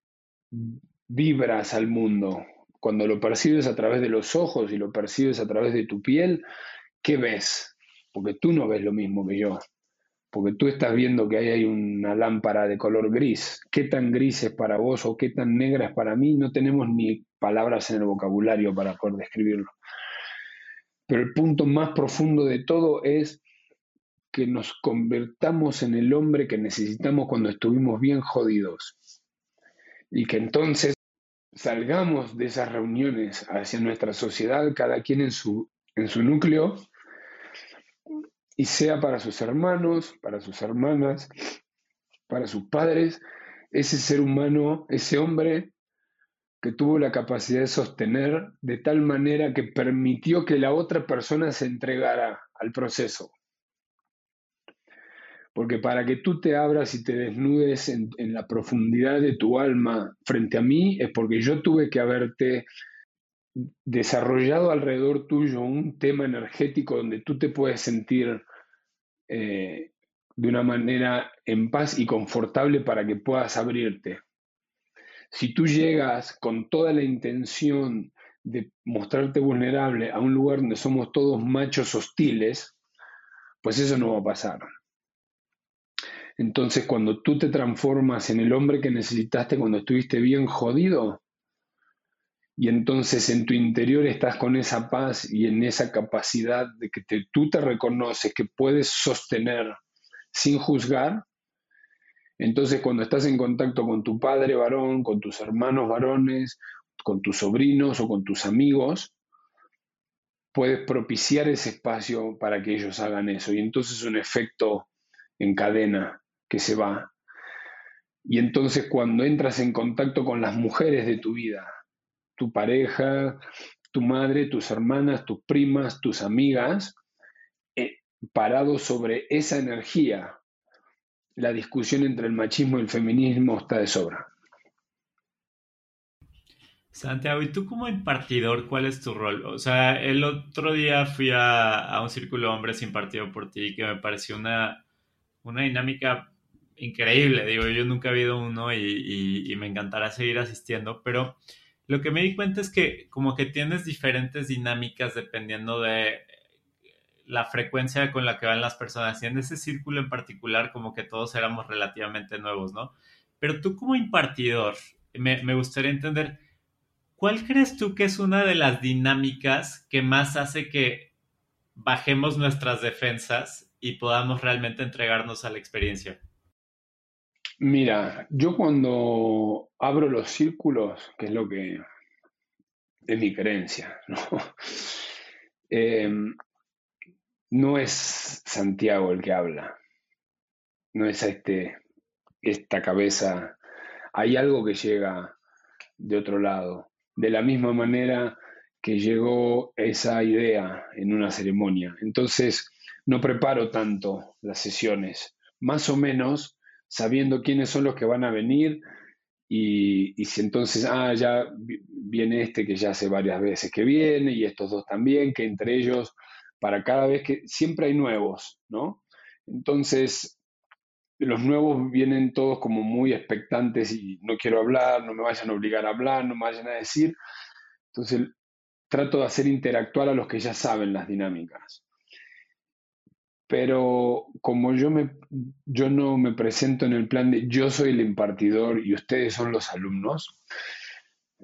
vibras al mundo. Cuando lo percibes a través de los ojos y lo percibes a través de tu piel, ¿qué ves? Porque tú no ves lo mismo que yo porque tú estás viendo que ahí hay una lámpara de color gris. ¿Qué tan gris es para vos o qué tan negra es para mí? No tenemos ni palabras en el vocabulario para poder describirlo. Pero el punto más profundo de todo es que nos convertamos en el hombre que necesitamos cuando estuvimos bien jodidos. Y que entonces salgamos de esas reuniones hacia nuestra sociedad, cada quien en su, en su núcleo, y sea para sus hermanos, para sus hermanas, para sus padres, ese ser humano, ese hombre que tuvo la capacidad de sostener de tal manera que permitió que la otra persona se entregara al proceso. Porque para que tú te abras y te desnudes en, en, la profundidad de tu alma frente a mí, es porque yo tuve que haberte desarrollado alrededor tuyo un tema energético donde tú te puedes sentir eh, de una manera en paz y confortable para que puedas abrirte. Si tú llegas con toda la intención de mostrarte vulnerable a un lugar donde somos todos machos hostiles, pues eso no va a pasar. Entonces, cuando tú te transformas en el hombre que necesitaste cuando estuviste bien jodido, y entonces en tu interior estás con esa paz y en esa capacidad de que tú te reconoces que puedes sostener sin juzgar. Entonces cuando estás en contacto con tu padre varón, con tus hermanos varones, con tus sobrinos o con tus amigos, puedes propiciar ese espacio para que ellos hagan eso. Y entonces es un efecto en cadena que se va. Y entonces cuando entras en contacto con las mujeres de tu vida, tu pareja, tu madre, tus hermanas, tus primas, tus amigas, eh, parado sobre esa energía, la discusión entre el machismo y el feminismo está de sobra. Santiago, ¿y tú como impartidor, cuál es tu rol? O sea, el otro día fui a, un círculo de hombres impartido por ti que me pareció una, una dinámica increíble. Digo, yo nunca he habido uno y, y me encantará seguir asistiendo, pero lo que me di cuenta es que como que tienes diferentes dinámicas dependiendo de la frecuencia con la que van las personas. Y en ese círculo en particular, como que todos éramos relativamente nuevos, ¿no? Pero tú como impartidor, me, me gustaría entender, ¿cuál crees tú que es una de las dinámicas que más hace que bajemos nuestras defensas y podamos realmente entregarnos a la experiencia? Mira, yo cuando abro los círculos, que es lo que es mi creencia, [LAUGHS] ¿no? Em, no es Santiago el que habla, no es este, esta cabeza, hay algo que llega de otro lado, de la misma manera que llegó esa idea en una ceremonia. Entonces, no preparo tanto las sesiones, más o menos sabiendo quiénes son los que van a venir y, si entonces, ah, ya viene este que ya hace varias veces que viene y estos dos también, que entre ellos, para cada vez que siempre hay nuevos, ¿no? Entonces, los nuevos vienen todos como muy expectantes y no quiero hablar, no me vayan a obligar a hablar, no me vayan a decir. Entonces, trato de hacer interactuar a los que ya saben las dinámicas pero como yo, me, yo no me presento en el plan de yo soy el impartidor y ustedes son los alumnos,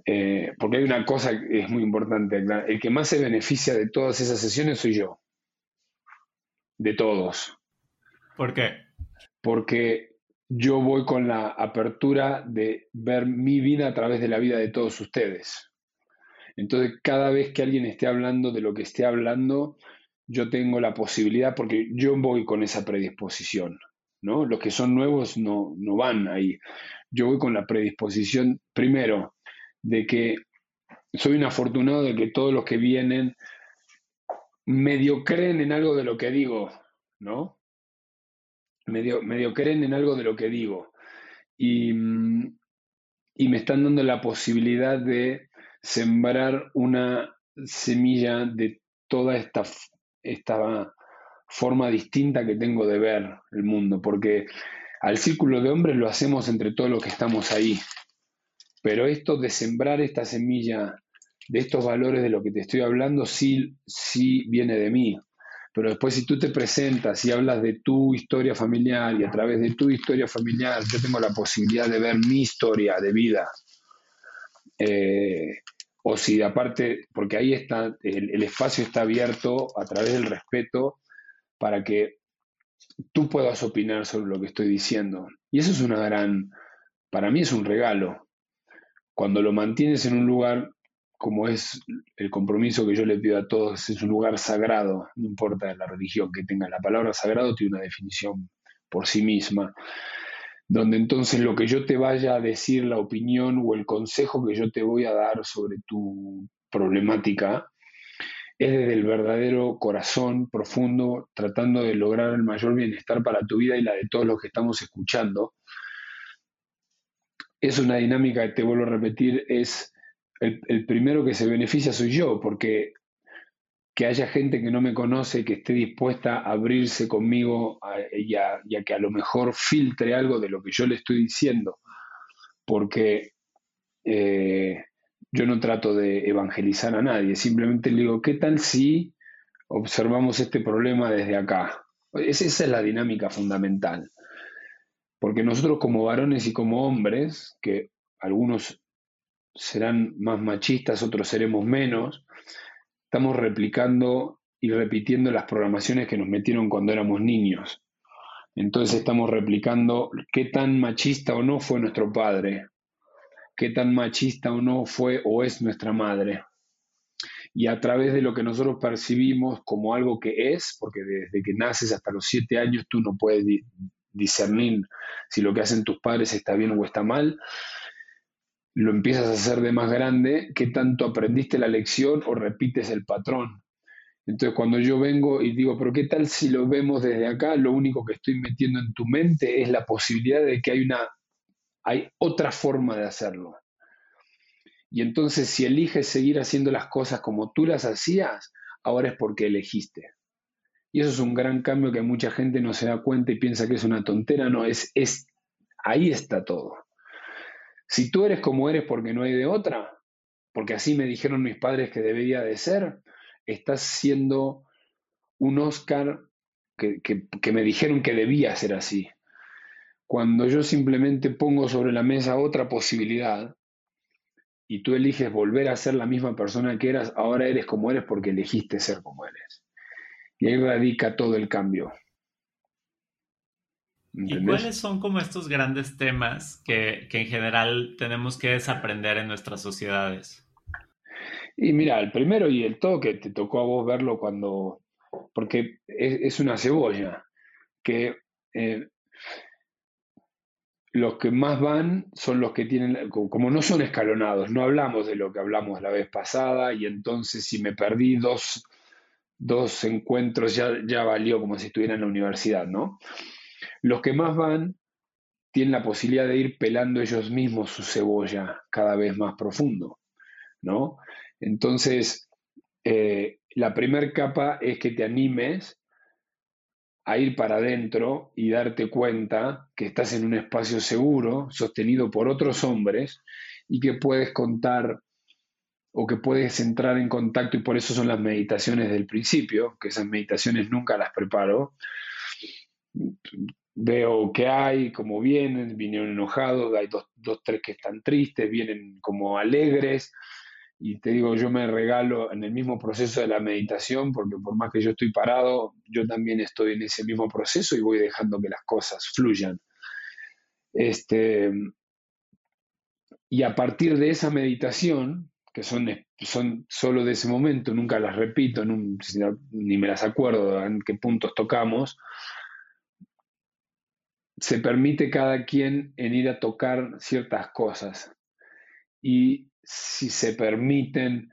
eh, porque hay una cosa que es muy importante, el que más se beneficia de todas esas sesiones soy yo, de todos. ¿Por qué? Porque yo voy con la apertura de ver mi vida a través de la vida de todos ustedes. Entonces, cada vez que alguien esté hablando de lo que esté hablando, yo tengo la posibilidad, porque yo voy con esa predisposición, ¿no? Los que son nuevos no, no van ahí. Yo voy con la predisposición, primero, de que soy un afortunado de que todos los que vienen medio creen en algo de lo que digo, ¿no? Medio, medio creen en algo de lo que digo. Y, y me están dando la posibilidad de sembrar una semilla de toda esta, esta forma distinta que tengo de ver el mundo, porque al círculo de hombres lo hacemos entre todos los que estamos ahí. Pero esto de sembrar esta semilla de estos valores de lo que te estoy hablando, sí, sí viene de mí. Pero después si tú te presentas y hablas de tu historia familiar y a través de tu historia familiar yo tengo la posibilidad de ver mi historia de vida, eh, o si aparte, porque ahí está, el, espacio está abierto a través del respeto para que tú puedas opinar sobre lo que estoy diciendo. Y eso es una gran, para mí es un regalo. Cuando lo mantienes en un lugar como es el compromiso que yo le pido a todos, es un lugar sagrado, no importa la religión que tenga, la palabra sagrado tiene una definición por sí misma donde entonces lo que yo te vaya a decir, la opinión o el consejo que yo te voy a dar sobre tu problemática, es desde el verdadero corazón profundo, tratando de lograr el mayor bienestar para tu vida y la de todos los que estamos escuchando. Es una dinámica que te vuelvo a repetir, es el, el primero que se beneficia soy yo, porque que haya gente que no me conoce, que esté dispuesta a abrirse conmigo y, a, que a lo mejor filtre algo de lo que yo le estoy diciendo, porque eh, yo no trato de evangelizar a nadie, simplemente le digo, ¿qué tal si observamos este problema desde acá? esa es la dinámica fundamental, porque nosotros como varones y como hombres, que algunos serán más machistas, otros seremos menos, estamos replicando y repitiendo las programaciones que nos metieron cuando éramos niños. Entonces estamos replicando qué tan machista o no fue nuestro padre, qué tan machista o no fue o es nuestra madre. Y a través de lo que nosotros percibimos como algo que es, porque desde que naces hasta los siete años tú no puedes discernir si lo que hacen tus padres está bien o está mal, lo empiezas a hacer de más grande, qué tanto aprendiste la lección o repites el patrón. Entonces cuando yo vengo y digo, pero ¿qué tal si lo vemos desde acá? Lo único que estoy metiendo en tu mente es la posibilidad de que hay una hay otra forma de hacerlo. Y entonces si eliges seguir haciendo las cosas como tú las hacías, ahora es porque elegiste. Y eso es un gran cambio que mucha gente no se da cuenta y piensa que es una tontera, no, es, es ahí está todo. Si tú eres como eres porque no hay de otra, porque así me dijeron mis padres que debería de ser, estás siendo un Oscar que, que, me dijeron que debía ser así. Cuando yo simplemente pongo sobre la mesa otra posibilidad y tú eliges volver a ser la misma persona que eras, ahora eres como eres porque elegiste ser como eres. Y ahí radica todo el cambio. ¿Y cuáles son como estos grandes temas que, en general tenemos que desaprender en nuestras sociedades? Y mira, el primero y el todo que te tocó a vos verlo cuando, porque es, una cebolla, que eh, los que más van son los que tienen, como no son escalonados, no hablamos de lo que hablamos la vez pasada y entonces si me perdí dos, dos encuentros ya, ya valió como si estuviera en la universidad, ¿no? Los que más van tienen la posibilidad de ir pelando ellos mismos su cebolla cada vez más profundo, ¿no? Entonces, eh, la primera capa es que te animes a ir para adentro y darte cuenta que estás en un espacio seguro, sostenido por otros hombres, y que puedes contar o que puedes entrar en contacto, y por eso son las meditaciones del principio, que esas meditaciones nunca las preparo veo que hay, cómo vienen, vinieron enojados, hay dos, dos, tres que están tristes, vienen como alegres, y te digo, yo me regalo en el mismo proceso de la meditación, porque por más que yo estoy parado, yo también estoy en ese mismo proceso y voy dejando que las cosas fluyan. Este, y a partir de esa meditación, que son, son solo de ese momento, nunca las repito, ni me las acuerdo en qué puntos tocamos, se permite cada quien en ir a tocar ciertas cosas. Y si se permiten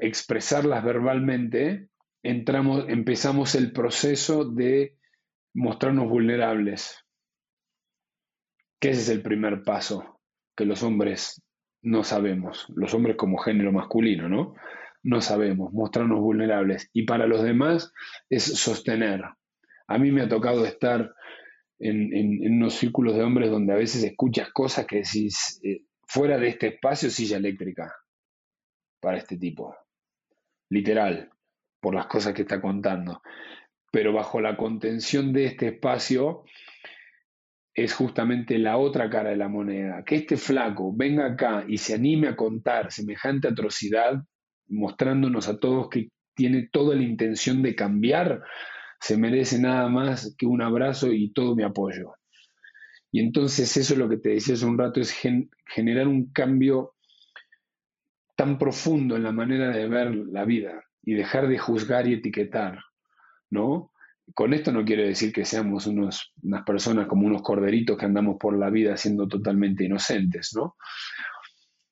expresarlas verbalmente, entramos, empezamos el proceso de mostrarnos vulnerables. Que ese es el primer paso que los hombres no sabemos, los hombres como género masculino, ¿no? No sabemos, mostrarnos vulnerables. Y para los demás es sostener. A mí me ha tocado estar en, unos círculos de hombres donde a veces escuchas cosas que decís, eh, fuera de este espacio, silla eléctrica para este tipo. Literal, por las cosas que está contando. Pero bajo la contención de este espacio, es justamente la otra cara de la moneda. Que este flaco venga acá y se anime a contar semejante atrocidad, mostrándonos a todos que tiene toda la intención de cambiar, se merece nada más que un abrazo y todo mi apoyo. Y entonces eso es lo que te decía hace un rato, es generar un cambio tan profundo en la manera de ver la vida y dejar de juzgar y etiquetar, ¿no? Con esto no quiero decir que seamos unos, unas personas como unos corderitos que andamos por la vida siendo totalmente inocentes, ¿no?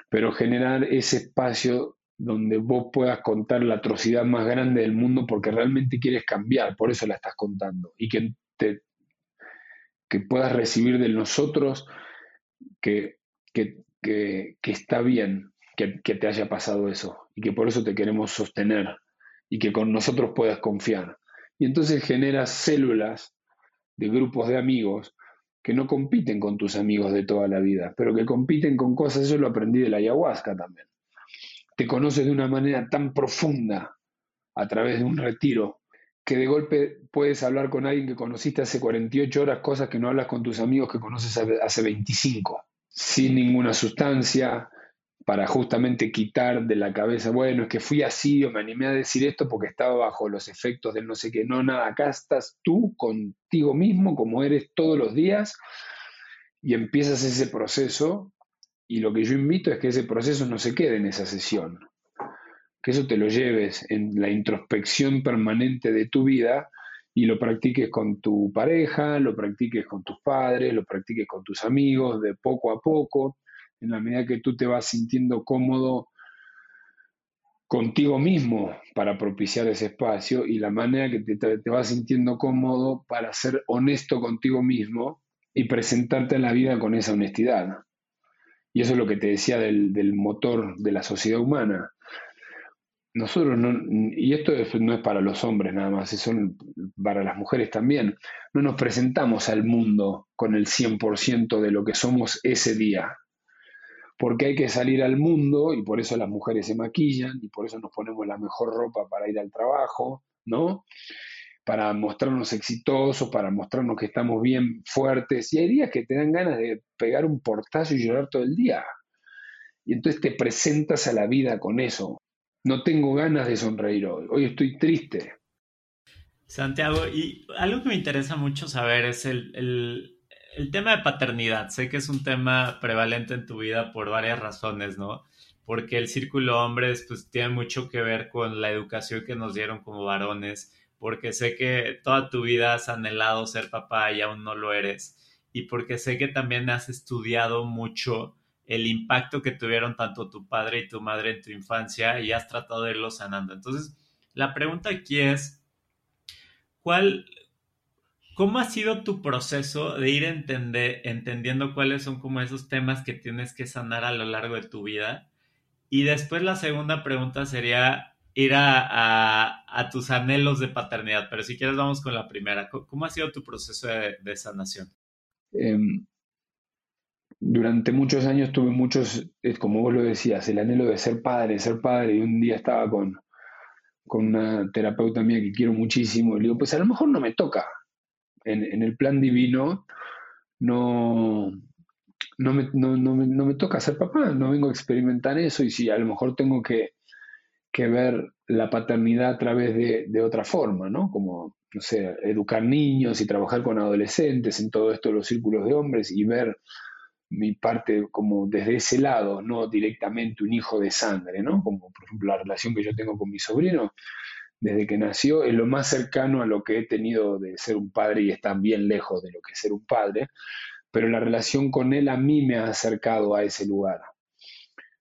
Pero generar ese espacio donde vos puedas contar la atrocidad más grande del mundo porque realmente quieres cambiar, por eso la estás contando, y que, te, que puedas recibir de nosotros que, que, está bien que, que te haya pasado eso, y que por eso te queremos sostener, y que con nosotros puedas confiar. Y entonces generas células de grupos de amigos que no compiten con tus amigos de toda la vida, pero que compiten con cosas, eso lo aprendí de la ayahuasca también. Te conoces de una manera tan profunda a través de un retiro que de golpe puedes hablar con alguien que conociste hace 48 horas, cosas que no hablas con tus amigos que conoces hace 25, sin ninguna sustancia, para justamente quitar de la cabeza, bueno, es que fui así o me animé a decir esto porque estaba bajo los efectos del no sé qué, no, nada, acá estás tú contigo mismo como eres todos los días y empiezas ese proceso y lo que yo invito es que ese proceso no se quede en esa sesión, que eso te lo lleves en la introspección permanente de tu vida y lo practiques con tu pareja, lo practiques con tus padres, lo practiques con tus amigos, de poco a poco en la medida que tú te vas sintiendo cómodo contigo mismo para propiciar ese espacio y la manera que te, vas sintiendo cómodo para ser honesto contigo mismo y presentarte en la vida con esa honestidad. Y eso es lo que te decía del, del motor de la sociedad humana. Nosotros no, y esto no es para los hombres nada más, es para las mujeres también, no nos presentamos al mundo con el 100% de lo que somos ese día porque hay que salir al mundo y por eso las mujeres se maquillan y por eso nos ponemos la mejor ropa para ir al trabajo, ¿no? Para mostrarnos exitosos, para mostrarnos que estamos bien fuertes. Y hay días que te dan ganas de pegar un portazo y llorar todo el día. Y entonces te presentas a la vida con eso. No tengo ganas de sonreír hoy, hoy estoy triste. Santiago, y algo que me interesa mucho saber es el el tema de paternidad, sé que es un tema prevalente en tu vida por varias razones, ¿no? Porque el círculo hombres pues tiene mucho que ver con la educación que nos dieron como varones, porque sé que toda tu vida has anhelado ser papá y aún no lo eres, y porque sé que también has estudiado mucho el impacto que tuvieron tanto tu padre y tu madre en tu infancia y has tratado de irlo sanando. Entonces, la pregunta aquí es, ¿cuál, ¿Cómo ha sido tu proceso de ir entendiendo cuáles son como esos temas que tienes que sanar a lo largo de tu vida? Y después la segunda pregunta sería ir a, tus anhelos de paternidad, pero si quieres vamos con la primera. ¿Cómo ha sido tu proceso de, sanación? Em, durante muchos años tuve muchos, como vos lo decías, el anhelo de ser padre, ser padre, y un día estaba con, con una terapeuta mía que quiero muchísimo, y le digo, pues a lo mejor no me toca, en, el plan divino no, no me, no, me, toca ser papá, no vengo a experimentar eso y si a lo mejor tengo que, ver la paternidad a través de, otra forma, ¿no? Como, no sé, educar niños y trabajar con adolescentes en todo esto, los círculos de hombres y ver mi parte como desde ese lado, no directamente un hijo de sangre, ¿no? Como por ejemplo la relación que yo tengo con mi sobrino, desde que nació, es lo más cercano a lo que he tenido de ser un padre y está bien lejos de lo que es ser un padre, pero la relación con él a mí me ha acercado a ese lugar,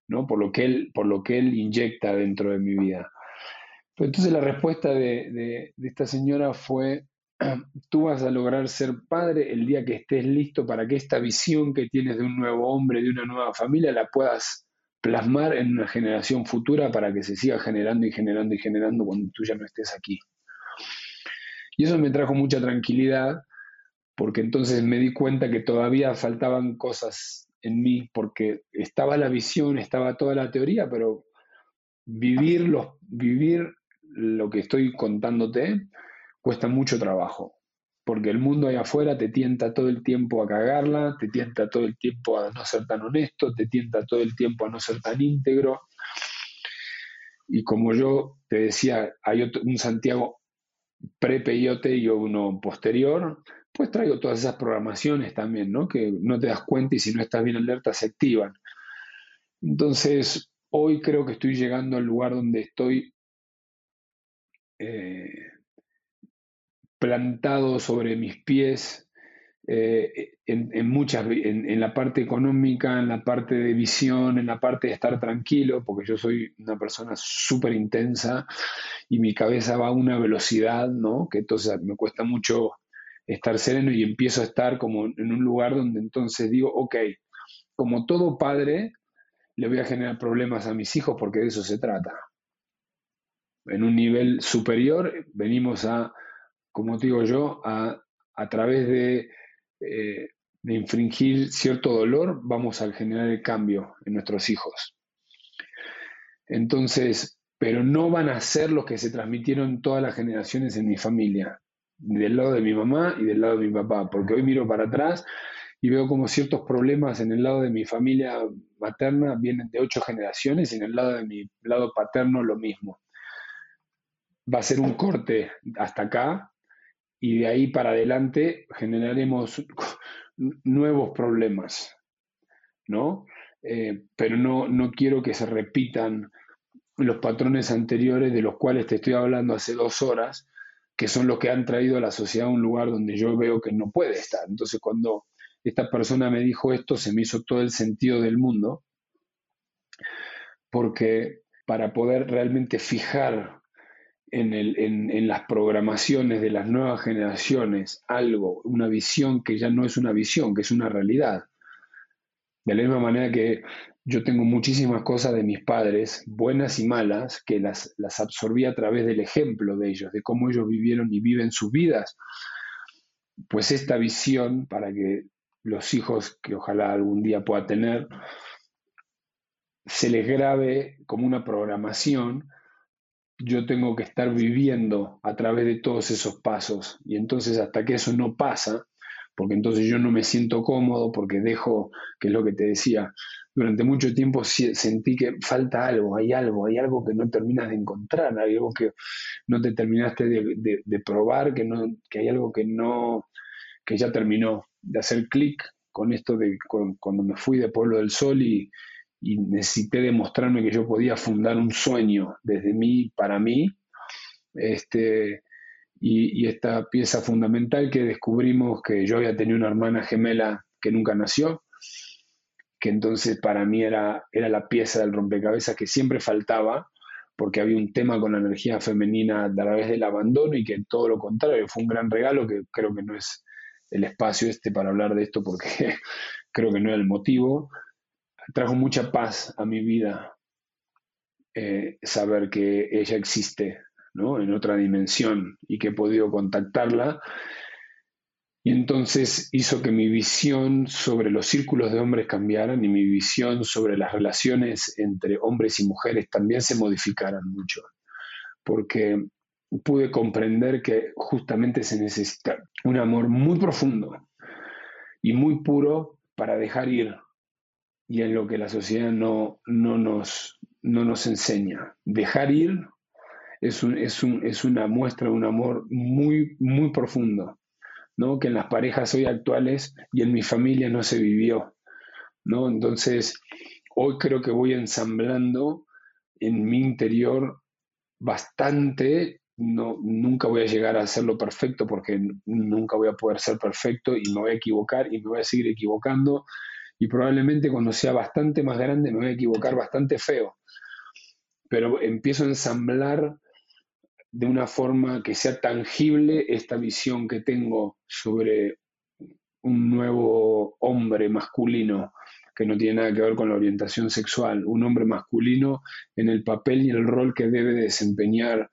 ¿no? Por lo que él, por lo que él inyecta dentro de mi vida. entonces la respuesta de esta señora fue, [CLEARS THROAT] tú vas a lograr ser padre el día que estés listo para que esta visión que tienes de un nuevo hombre, de una nueva familia, la puedas plasmar en una generación futura para que se siga generando y generando y generando cuando tú ya no estés aquí. Y eso me trajo mucha tranquilidad porque entonces me di cuenta que todavía faltaban cosas en mí porque estaba la visión, estaba toda la teoría, pero vivir, vivir lo que estoy contándote cuesta mucho trabajo, porque el mundo allá afuera te tienta todo el tiempo a cagarla, te tienta todo el tiempo a no ser tan honesto, te tienta todo el tiempo a no ser tan íntegro. Y como yo te decía, hay un Santiago pre-peyote y uno posterior, pues traigo todas esas programaciones también, ¿no? Que no te das cuenta y si no estás bien alerta se activan. Entonces, hoy creo que estoy llegando al lugar donde estoy eh, plantado sobre mis pies eh, en, muchas, en, la parte económica, en la parte de visión, en la parte de estar tranquilo, porque yo soy una persona súper intensa y mi cabeza va a una velocidad, ¿no? Que entonces me cuesta mucho estar sereno y empiezo a estar como en un lugar donde entonces digo, ok, como todo padre, le voy a generar problemas a mis hijos porque de eso se trata. En un nivel superior venimos a como digo yo, a, través de, eh, de infringir cierto dolor, vamos a generar el cambio en nuestros hijos. Entonces, pero no van a ser los que se transmitieron todas las generaciones en mi familia, del lado de mi mamá y del lado de mi papá, porque hoy miro para atrás y veo como ciertos problemas en el lado de mi familia materna vienen de ocho generaciones y en el lado de mi lado paterno lo mismo. Va a ser un corte hasta acá, y de ahí para adelante generaremos [LAUGHS] nuevos problemas, ¿no? Eh, pero no, no quiero que se repitan los patrones anteriores de los cuales te estoy hablando hace dos horas, que son los que han traído a la sociedad a un lugar donde yo veo que no puede estar. Entonces, cuando esta persona me dijo esto, se me hizo todo el sentido del mundo, porque para poder realmente fijar en, las programaciones de las nuevas generaciones algo, una visión que ya no es una visión, que es una realidad. De la misma manera que yo tengo muchísimas cosas de mis padres, buenas y malas, que las, las absorbí a través del ejemplo de ellos, de cómo ellos vivieron y viven sus vidas. Pues esta visión, para que los hijos que ojalá algún día pueda tener, se les grabe como una programación yo tengo que estar viviendo a través de todos esos pasos. Y entonces hasta que eso no pasa, porque entonces yo no me siento cómodo, porque dejo, que es lo que te decía, durante mucho tiempo sentí que falta algo, hay algo, hay algo que no terminas de encontrar, hay algo que no te terminaste de, probar, que, no, que hay algo que no, que ya terminó. De hacer clic con esto de cuando me fui de Pueblo del Sol y, y necesité demostrarme que yo podía fundar un sueño desde mí, para mí, este, y, esta pieza fundamental que descubrimos que yo había tenido una hermana gemela que nunca nació, que entonces para mí era, era la pieza del rompecabezas que siempre faltaba, porque había un tema con la energía femenina a través del abandono y que todo lo contrario, fue un gran regalo que creo que no es el espacio este para hablar de esto porque [LAUGHS] creo que no era el motivo, trajo mucha paz a mi vida eh, saber que ella existe ¿no? en otra dimensión y que he podido contactarla. Entonces hizo que mi visión sobre los círculos de hombres cambiaran y mi visión sobre las relaciones entre hombres y mujeres también se modificaran mucho. Porque pude comprender que justamente se necesita un amor muy profundo y muy puro para dejar ir y en lo que la sociedad no, no, nos, no nos enseña. Dejar ir es, un, es, un, es, una muestra de un amor muy, muy profundo, que en las parejas hoy actuales y en mi familia no se vivió, ¿no? Entonces, hoy creo que voy ensamblando en mi interior bastante, no, nunca voy a llegar a hacerlo perfecto porque nunca voy a poder ser perfecto y me voy a equivocar y me voy a seguir equivocando. Y probablemente cuando sea bastante más grande me voy a equivocar bastante feo, pero empiezo a ensamblar de una forma que sea tangible esta visión que tengo sobre un nuevo hombre masculino que no tiene nada que ver con la orientación sexual, un hombre masculino en el papel y el rol que debe desempeñar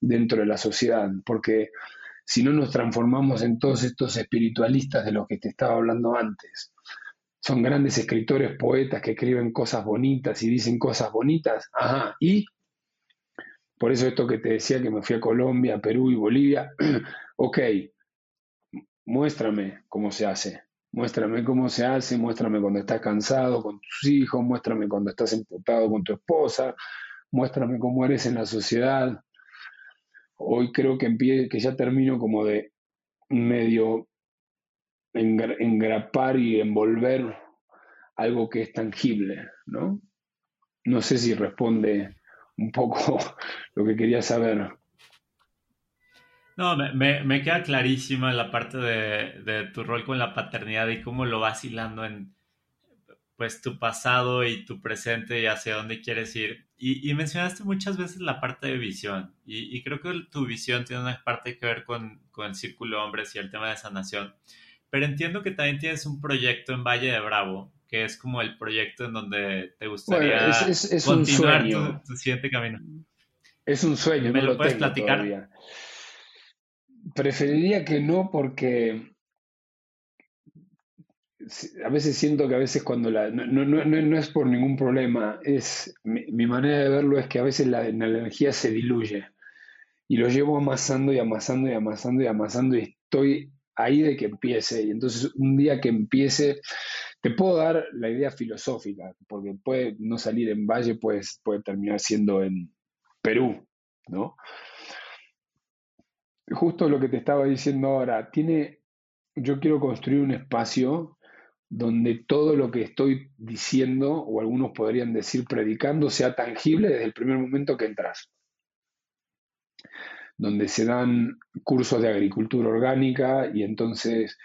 dentro de la sociedad, porque si no nos transformamos en todos estos espiritualistas de los que te estaba hablando antes, son grandes escritores, poetas que escriben cosas bonitas y dicen cosas bonitas, ajá, y por eso esto que te decía que me fui a Colombia, Perú y Bolivia, [CLEARS THROAT] ok, muéstrame cómo se hace, muéstrame cómo se hace, muéstrame cuando estás cansado con tus hijos, muéstrame cuando estás emputado con tu esposa, muéstrame cómo eres en la sociedad. Hoy creo que, que ya termino como de medio engrapar y envolver algo que es tangible, ¿no? No sé si responde un poco [LAUGHS] lo que quería saber. No, me, me, queda clarísima la parte de, de, tu rol con la paternidad y cómo lo vas hilando en pues tu pasado y tu presente y hacia dónde quieres ir. Y, y mencionaste muchas veces la parte de visión y, y, creo que tu visión tiene una parte que ver con, con el círculo hombres y el tema de sanación. Pero entiendo que también tienes un proyecto en Valle de Bravo que es como el proyecto en donde te gustaría continuar tu, siguiente camino. Es un sueño, ¿Me lo, puedes platicar? Preferiría que no porque a veces siento que a veces cuando la... No, no, no, no es por ningún problema, es mi, manera de verlo es que a veces la, la, energía se diluye y lo llevo amasando y amasando y amasando y amasando y estoy ahí de que empiece y entonces un día que empiece te puedo dar la idea filosófica, porque puede no salir en Valle, puede, terminar siendo en Perú, ¿no? Justo lo que te estaba diciendo ahora, tiene, yo quiero construir un espacio donde todo lo que estoy diciendo, o algunos podrían decir predicando, sea tangible desde el primer momento que entras donde se dan cursos de agricultura orgánica y entonces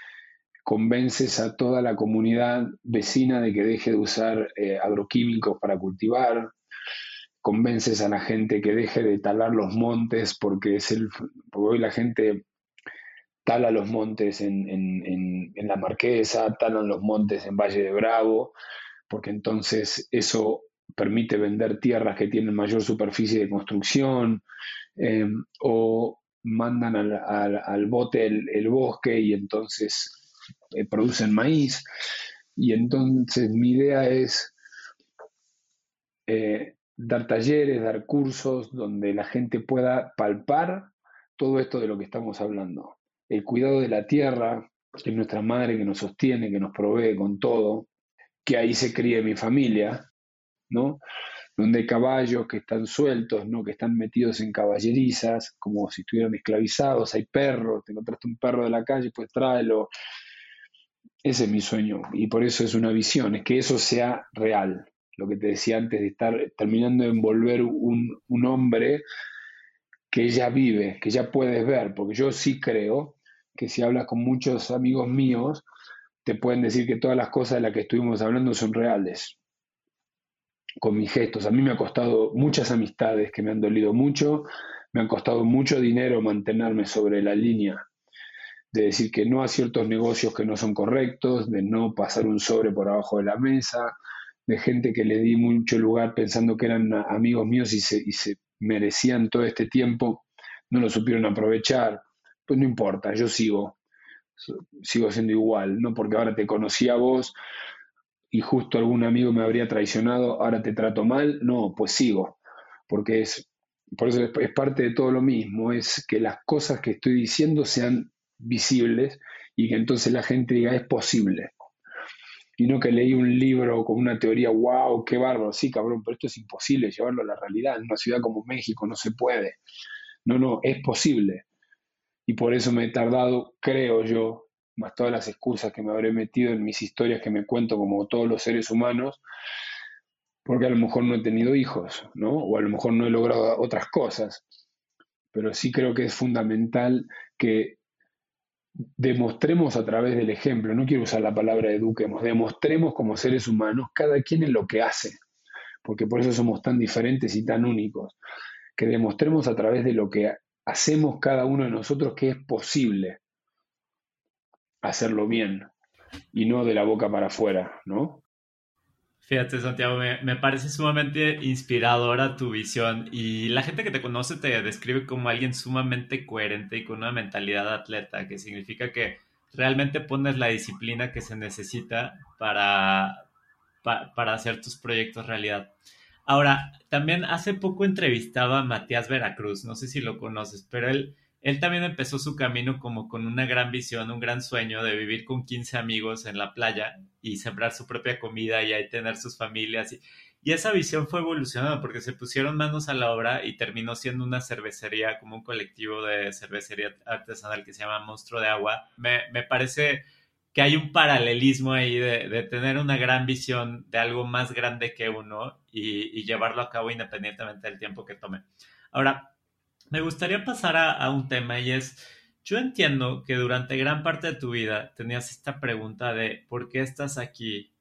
convences a toda la comunidad vecina de que deje de usar eh, agroquímicos para cultivar, convences a la gente que deje de talar los montes porque es el hoy la gente tala los montes en, en, la Marquesa, talan los montes en Valle de Bravo, porque entonces eso permite vender tierras que tienen mayor superficie de construcción, eh, o mandan al, bote el, bosque y entonces eh, producen maíz. Y entonces mi idea es eh, dar talleres, dar cursos donde la gente pueda palpar todo esto de lo que estamos hablando. El cuidado de la tierra, que es nuestra madre que nos sostiene, que nos provee con todo, que ahí se críe mi familia, ¿no? Donde hay caballos que están sueltos, ¿no? Que están metidos en caballerizas, como si estuvieran esclavizados, hay perros, te encontraste un perro de la calle, pues tráelo, ese es mi sueño y por eso es una visión, es que eso sea real. Lo que te decía antes de estar terminando de envolver un, hombre que ya vive, que ya puedes ver, porque yo sí creo que si hablas con muchos amigos míos, te pueden decir que todas las cosas de las que estuvimos hablando son reales. Con mis gestos. A mí me ha costado muchas amistades que me han dolido mucho, me han costado mucho dinero mantenerme sobre la línea de decir que no a ciertos negocios que no son correctos, de no pasar un sobre por abajo de la mesa, de gente que le di mucho lugar pensando que eran amigos míos y se, y se merecían todo este tiempo, no lo supieron aprovechar. Pues no importa, yo sigo, sigo siendo igual, no porque ahora te conocí a vos y justo algún amigo me habría traicionado, ahora te trato mal, no, pues sigo, porque es, por eso es parte de todo lo mismo, es que las cosas que estoy diciendo sean visibles y que entonces la gente diga es posible. Y no que leí un libro con una teoría, wow, qué bárbaro, sí, cabrón, pero esto es imposible llevarlo a la realidad. En una ciudad como México no se puede. No, no, es posible. Y por eso me he tardado, creo yo, más todas las excusas que me habré metido en mis historias que me cuento como todos los seres humanos, porque a lo mejor no he tenido hijos, ¿no? O a lo mejor no he logrado otras cosas. Pero sí creo que es fundamental que demostremos a través del ejemplo, no quiero usar la palabra eduquemos, demostremos como seres humanos cada quien en lo que hace, porque por eso somos tan diferentes y tan únicos, que demostremos a través de lo que hacemos cada uno de nosotros que es posible hacerlo bien y no de la boca para afuera, ¿no? Fíjate, Santiago, me, parece sumamente inspiradora tu visión y la gente que te conoce te describe como alguien sumamente coherente y con una mentalidad atleta, que significa que realmente pones la disciplina que se necesita para, para hacer tus proyectos realidad. Ahora, también hace poco entrevistaba a Matías Veracruz, no sé si lo conoces, pero él él también empezó su camino como con una gran visión, un gran sueño de vivir con 15 amigos en la playa y sembrar su propia comida y ahí tener sus familias. Y, esa visión fue evolucionando porque se pusieron manos a la obra y terminó siendo una cervecería, como un colectivo de cervecería artesanal que se llama Monstruo de Agua. Me, parece que hay un paralelismo ahí de, tener una gran visión de algo más grande que uno y, llevarlo a cabo independientemente del tiempo que tome. Ahora, me gustaría pasar a, un tema y es, yo entiendo que durante gran parte de tu vida tenías esta pregunta de ¿por qué estás aquí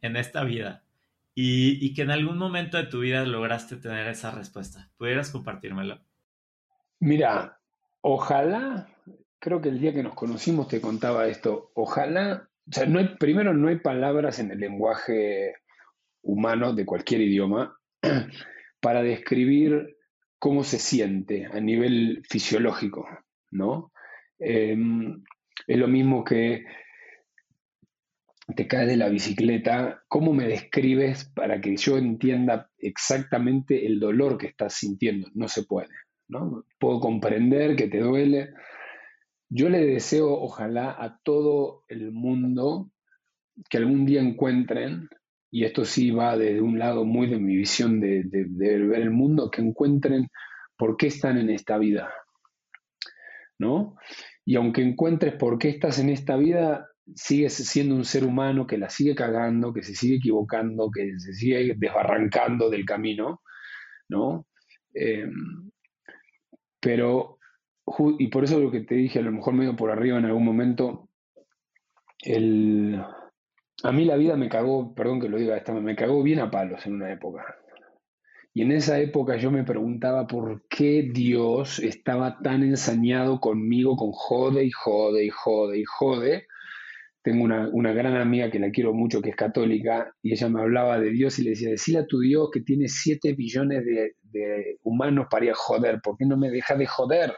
en esta vida? Y, que en algún momento de tu vida lograste tener esa respuesta. ¿Pudieras compartírmelo? Mira, ojalá, creo que el día que nos conocimos te contaba esto, ojalá, o sea, primero no hay palabras en el lenguaje humano de cualquier idioma [CLEARS THROAT] para describir cómo se siente a nivel fisiológico, ¿no? Em, es lo mismo que te caes de la bicicleta, ¿cómo me describes para que yo entienda exactamente el dolor que estás sintiendo? No se puede, ¿no? Puedo comprender que te duele. Yo le deseo, ojalá, a todo el mundo que algún día encuentren y esto sí va desde un lado muy de mi visión de, ver el mundo, que encuentren por qué están en esta vida, ¿no? Y aunque encuentres por qué estás en esta vida, sigues siendo un ser humano que la sigue cagando, que se sigue equivocando, que se sigue desbarrancando del camino, ¿no? Em, pero, y por eso lo que te dije, a lo mejor medio por arriba en algún momento, el, a mí la vida me cagó, perdón que lo diga esta, me cagó bien a palos en una época. Y en esa época yo me preguntaba por qué Dios estaba tan ensañado conmigo con jode y jode y jode y jode. Tengo una, gran amiga que la quiero mucho, que es católica, y ella me hablaba de Dios y le decía, decile a tu Dios que tiene 7 billones de, de humanos para ir a joder, ¿por qué no me deja de joder?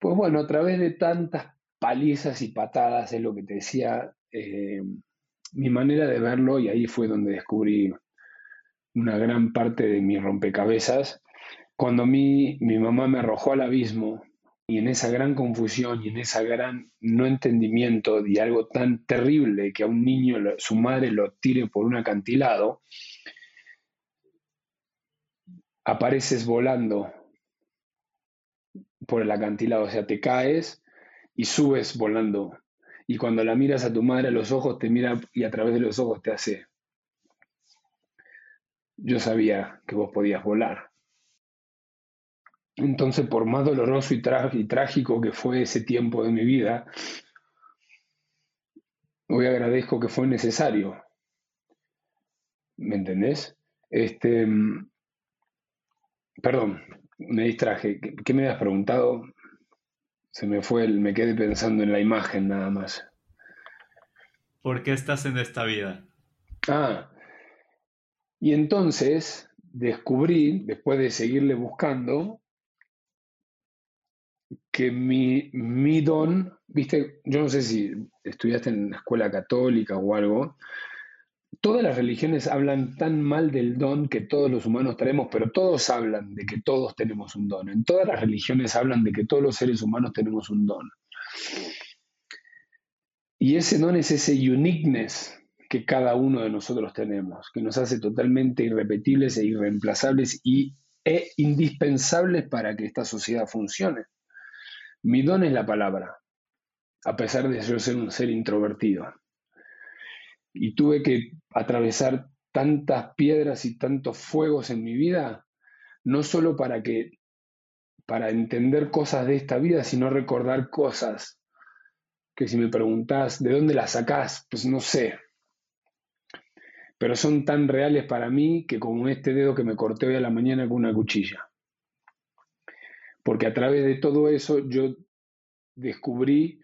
Pues bueno, a través de tantas palizas y patadas, es lo que te decía, eh, mi manera de verlo, y ahí fue donde descubrí una gran parte de mi rompecabezas, cuando mi, mi mamá me arrojó al abismo y en esa gran confusión y en ese gran no entendimiento de algo tan terrible que a un niño su madre lo tire por un acantilado, apareces volando por el acantilado, o sea, te caes y subes volando y cuando la miras a tu madre a los ojos, te mira y a través de los ojos te hace. Yo sabía que vos podías volar. Entonces, por más doloroso y, trágico que fue ese tiempo de mi vida, hoy agradezco que fue necesario. ¿Me entendés? Este, perdón, me distraje. ¿Qué, me habías preguntado? Se me fue, el, me quedé pensando en la imagen nada más. ¿Por qué estás en esta vida? Ah, y entonces descubrí, después de seguirle buscando, que mi, mi don, viste, yo no sé si estudiaste en la escuela católica o algo, todas las religiones hablan tan mal del don que todos los humanos tenemos, pero todos hablan de que todos tenemos un don. En todas las religiones hablan de que todos los seres humanos tenemos un don. Y ese don es ese uniqueness que cada uno de nosotros tenemos, que nos hace totalmente irrepetibles e irreemplazables y, e indispensables para que esta sociedad funcione. Mi don es la palabra. a pesar de yo ser un ser introvertido. Y tuve que atravesar tantas piedras y tantos fuegos en mi vida, no solo para que para entender cosas de esta vida, sino recordar cosas que si me preguntás de dónde las sacás, pues no sé. Pero son tan reales para mí que como este dedo que me corté hoy a la mañana con una cuchilla. Porque a través de todo eso yo descubrí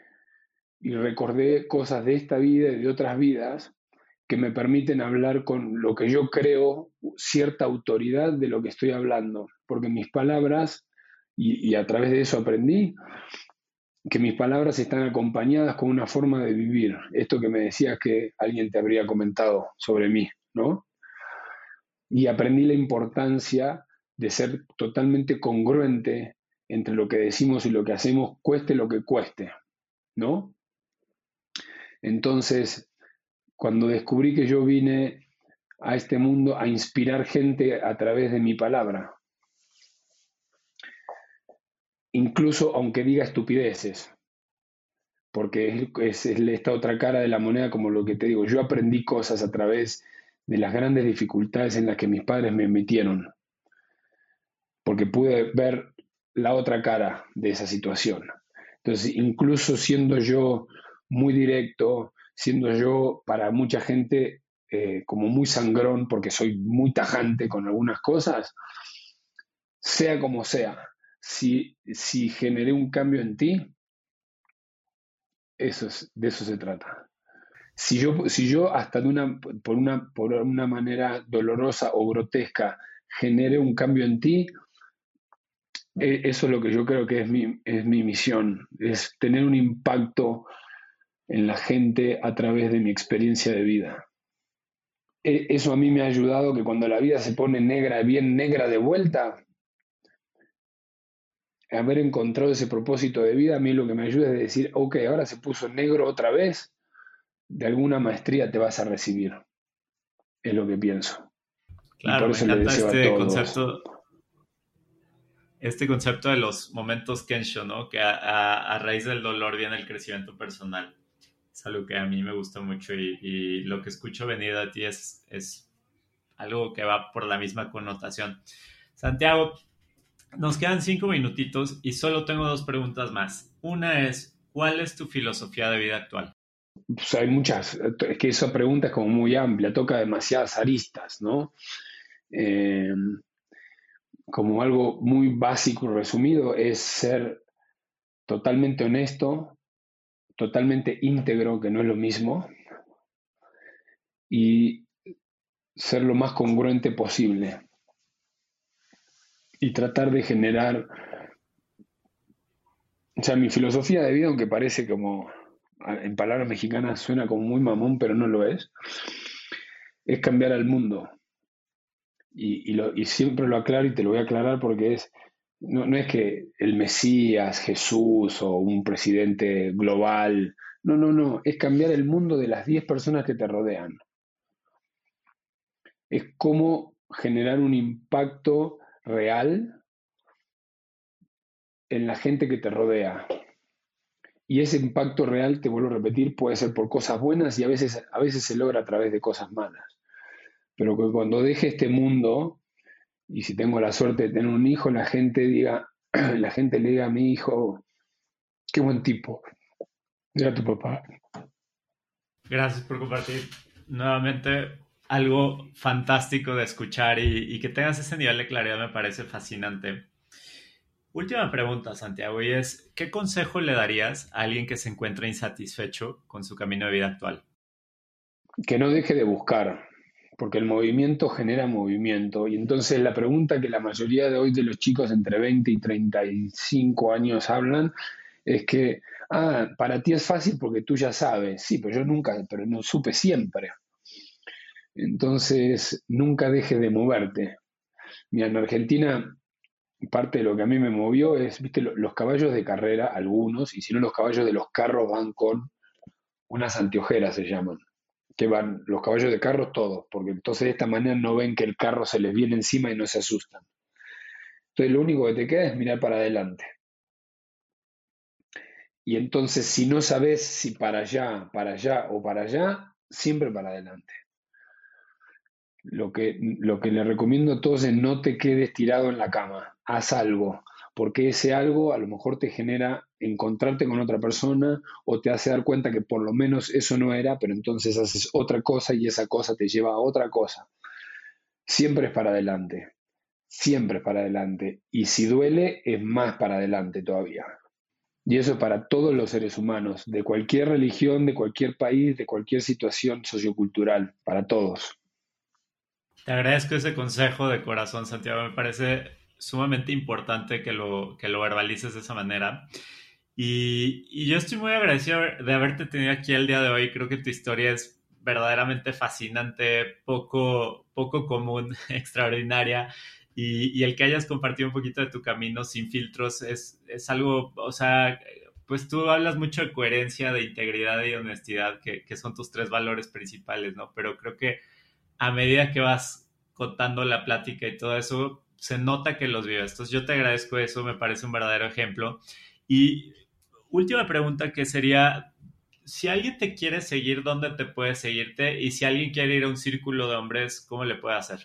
y recordé cosas de esta vida y de otras vidas que me permiten hablar con lo que yo creo cierta autoridad de lo que estoy hablando, porque mis palabras, y, a través de eso aprendí, que mis palabras están acompañadas con una forma de vivir. Esto que me decías que alguien te habría comentado sobre mí, ¿no? Y aprendí la importancia de ser totalmente congruente entre lo que decimos y lo que hacemos, cueste lo que cueste, ¿no? Entonces, cuando descubrí que yo vine a este mundo a inspirar gente a través de mi palabra, incluso aunque diga estupideces, porque es, esta otra cara de la moneda, como lo que te digo, yo aprendí cosas a través de las grandes dificultades en las que mis padres me metieron, porque pude ver la otra cara de esa situación. Entonces, incluso siendo yo muy directo, siendo yo para mucha gente eh, como muy sangrón, porque soy muy tajante con algunas cosas, sea como sea, si, si generé un cambio en ti, eso es, de eso se trata. Si yo, si yo hasta de una, por, una, por una manera dolorosa o grotesca generé un cambio en ti, e, eso es lo que yo creo que es mi, es mi misión, es tener un impacto en la gente a través de mi experiencia de vida. E, eso a mí me ha ayudado que cuando la vida se pone negra, bien negra de vuelta, haber encontrado ese propósito de vida, a mí lo que me ayuda es decir, ok, ahora se puso negro otra vez, de alguna maestría te vas a recibir. Es lo que pienso. Claro, me encanta este concepto, este concepto de los momentos Kensho, ¿no? Que a raíz del dolor viene el crecimiento personal es algo que a mí me gusta mucho y, lo que escucho venir a ti es, es algo que va por la misma connotación. Santiago, nos quedan cinco minutitos y solo tengo dos preguntas más. Una es, ¿cuál es tu filosofía de vida actual? Pues hay muchas, es que esa pregunta es como muy amplia, toca demasiadas aristas, ¿no? Eh, como algo muy básico y resumido es ser totalmente honesto, totalmente íntegro, que no es lo mismo, y ser lo más congruente posible. Y tratar de generar, o sea, mi filosofía de vida, aunque parece como, en palabras mexicanas suena como muy mamón, pero no lo es, es cambiar al mundo. Y, y siempre lo aclaro y te lo voy a aclarar porque es no, no es que el Mesías, Jesús o un presidente global, no, no, no, es cambiar el mundo de las 10 personas que te rodean. Es cómo generar un impacto real en la gente que te rodea. Y ese impacto real, te vuelvo a repetir, puede ser por cosas buenas y a veces, a veces se logra a través de cosas malas. Pero cuando deje este mundo, y si tengo la suerte de tener un hijo, la gente diga, [CLEARS THROAT] la gente le diga a mi hijo, qué buen tipo, era tu papá. Gracias por compartir nuevamente algo fantástico de escuchar y, que tengas ese nivel de claridad me parece fascinante. Última pregunta, Santiago, y es, ¿qué consejo le darías a alguien que se encuentra insatisfecho con su camino de vida actual? Que no deje de buscar, porque el movimiento genera movimiento. Y entonces la pregunta que la mayoría de hoy de los chicos entre 20 y 35 años hablan es que, ah, para ti es fácil porque tú ya sabes. Sí, pero yo nunca, pero no supe siempre. Entonces, nunca deje de moverte. Mira, en Argentina, parte de lo que a mí me movió es, viste, los caballos de carrera, algunos, y si no los caballos de los carros van con unas anteojeras, se llaman que van los caballos de carro todos, porque entonces de esta manera no ven que el carro se les viene encima y no se asustan. Entonces lo único que te queda es mirar para adelante. Y entonces, si no sabes si para allá, para allá o para allá, siempre para adelante. Lo que, lo que le recomiendo a todos es no te quedes tirado en la cama, haz algo, porque ese algo a lo mejor te genera encontrarte con otra persona o te hace dar cuenta que por lo menos eso no era, pero entonces haces otra cosa y esa cosa te lleva a otra cosa. Siempre es para adelante, siempre es para adelante. Y si duele, es más para adelante todavía. Y eso es para todos los seres humanos, de cualquier religión, de cualquier país, de cualquier situación sociocultural, para todos. Te agradezco ese consejo de corazón, Santiago. Me parece sumamente importante que lo, que lo verbalices de esa manera. Y, y, yo estoy muy agradecido de haberte tenido aquí el día de hoy. Creo que tu historia es verdaderamente fascinante, poco, poco común, [LAUGHS] extraordinaria. Y, y, el que hayas compartido un poquito de tu camino sin filtros es, es, algo, o sea, pues tú hablas mucho de coherencia, de integridad y honestidad, que, que son tus tres valores principales, ¿no? Pero creo que a medida que vas contando la plática y todo eso, se nota que los vives. Entonces yo te agradezco eso, me parece un verdadero ejemplo. Y última pregunta que sería, si alguien te quiere seguir, ¿dónde te puede seguirte? Y si alguien quiere ir a un círculo de hombres, ¿cómo le puede hacer?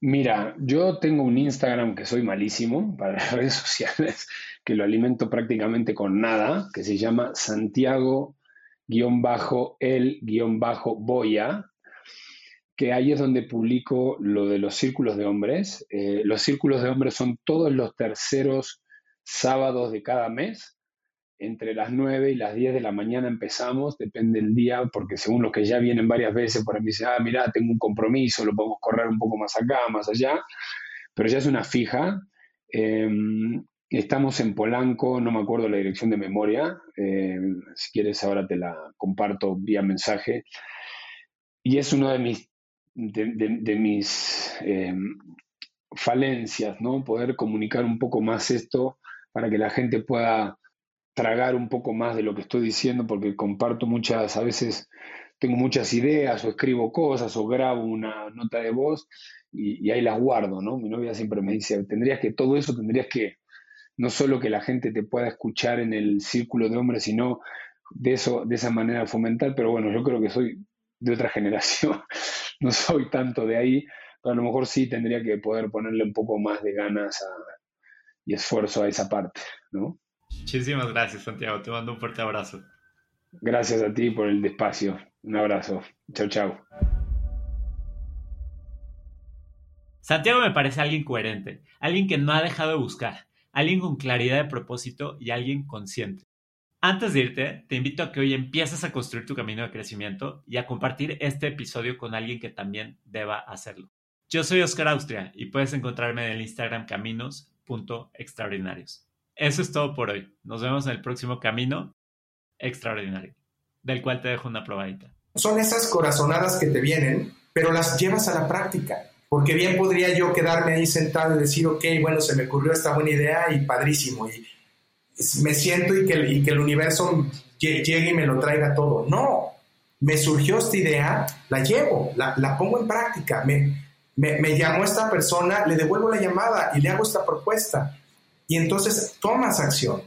Mira, yo tengo un Instagram que soy malísimo para las [LAUGHS] redes sociales, que lo alimento prácticamente con nada, que se llama Santiago-el-boya, que ahí es donde publico lo de los círculos de hombres. Eh, los círculos de hombres son todos los terceros sábados de cada mes. Entre las 9 y las 10 de la mañana empezamos, depende del día, porque según los que ya vienen varias veces, por me dicen, ah, mira, tengo un compromiso, lo podemos correr un poco más acá, más allá, pero ya es una fija. Em, estamos en Polanco, no me acuerdo la dirección de memoria, em, si quieres ahora te la comparto vía mensaje. Y es uno de mis de, mis eh, falencias, ¿no? Poder comunicar un poco más esto para que la gente pueda tragar un poco más de lo que estoy diciendo, porque comparto muchas, a veces tengo muchas ideas o escribo cosas o grabo una nota de voz y, ahí las guardo, ¿no? Mi novia siempre me dice, tendrías que, todo eso tendrías que, no solo que la gente te pueda escuchar en el círculo de hombres, sino de eso, de esa manera fomentar, pero bueno, yo creo que soy de otra [LAUGHS] generación, [LAUGHS] no soy tanto de ahí, pero a lo mejor sí tendría que poder ponerle un poco más de ganas y esfuerzo a esa parte, ¿no? Muchísimas gracias, Santiago. Te mando un fuerte abrazo. Gracias a ti por el despacio. Un abrazo. Chau, chau. Santiago me parece alguien coherente, alguien que no ha dejado de buscar, alguien con claridad de propósito y alguien consciente. Antes de irte, te invito a que hoy empieces a construir tu camino de crecimiento y a compartir este episodio con alguien que también deba hacerlo. Yo soy Oscar Austria y puedes encontrarme en el Instagram caminos.extraordinarios. Eso es todo por hoy. Nos vemos en el próximo camino extraordinario, del cual te dejo una probadita. Son esas corazonadas que te vienen, pero las llevas a la práctica. Porque bien podría yo quedarme ahí sentado y decir, ok, bueno, se me ocurrió esta buena idea y padrísimo. Y me siento y que, el universo llegue y me lo traiga todo. No, me surgió esta idea, la llevo, la, pongo en práctica. Me, me, llamó esta persona, le devuelvo la llamada y le hago esta propuesta. Y entonces tomas acción.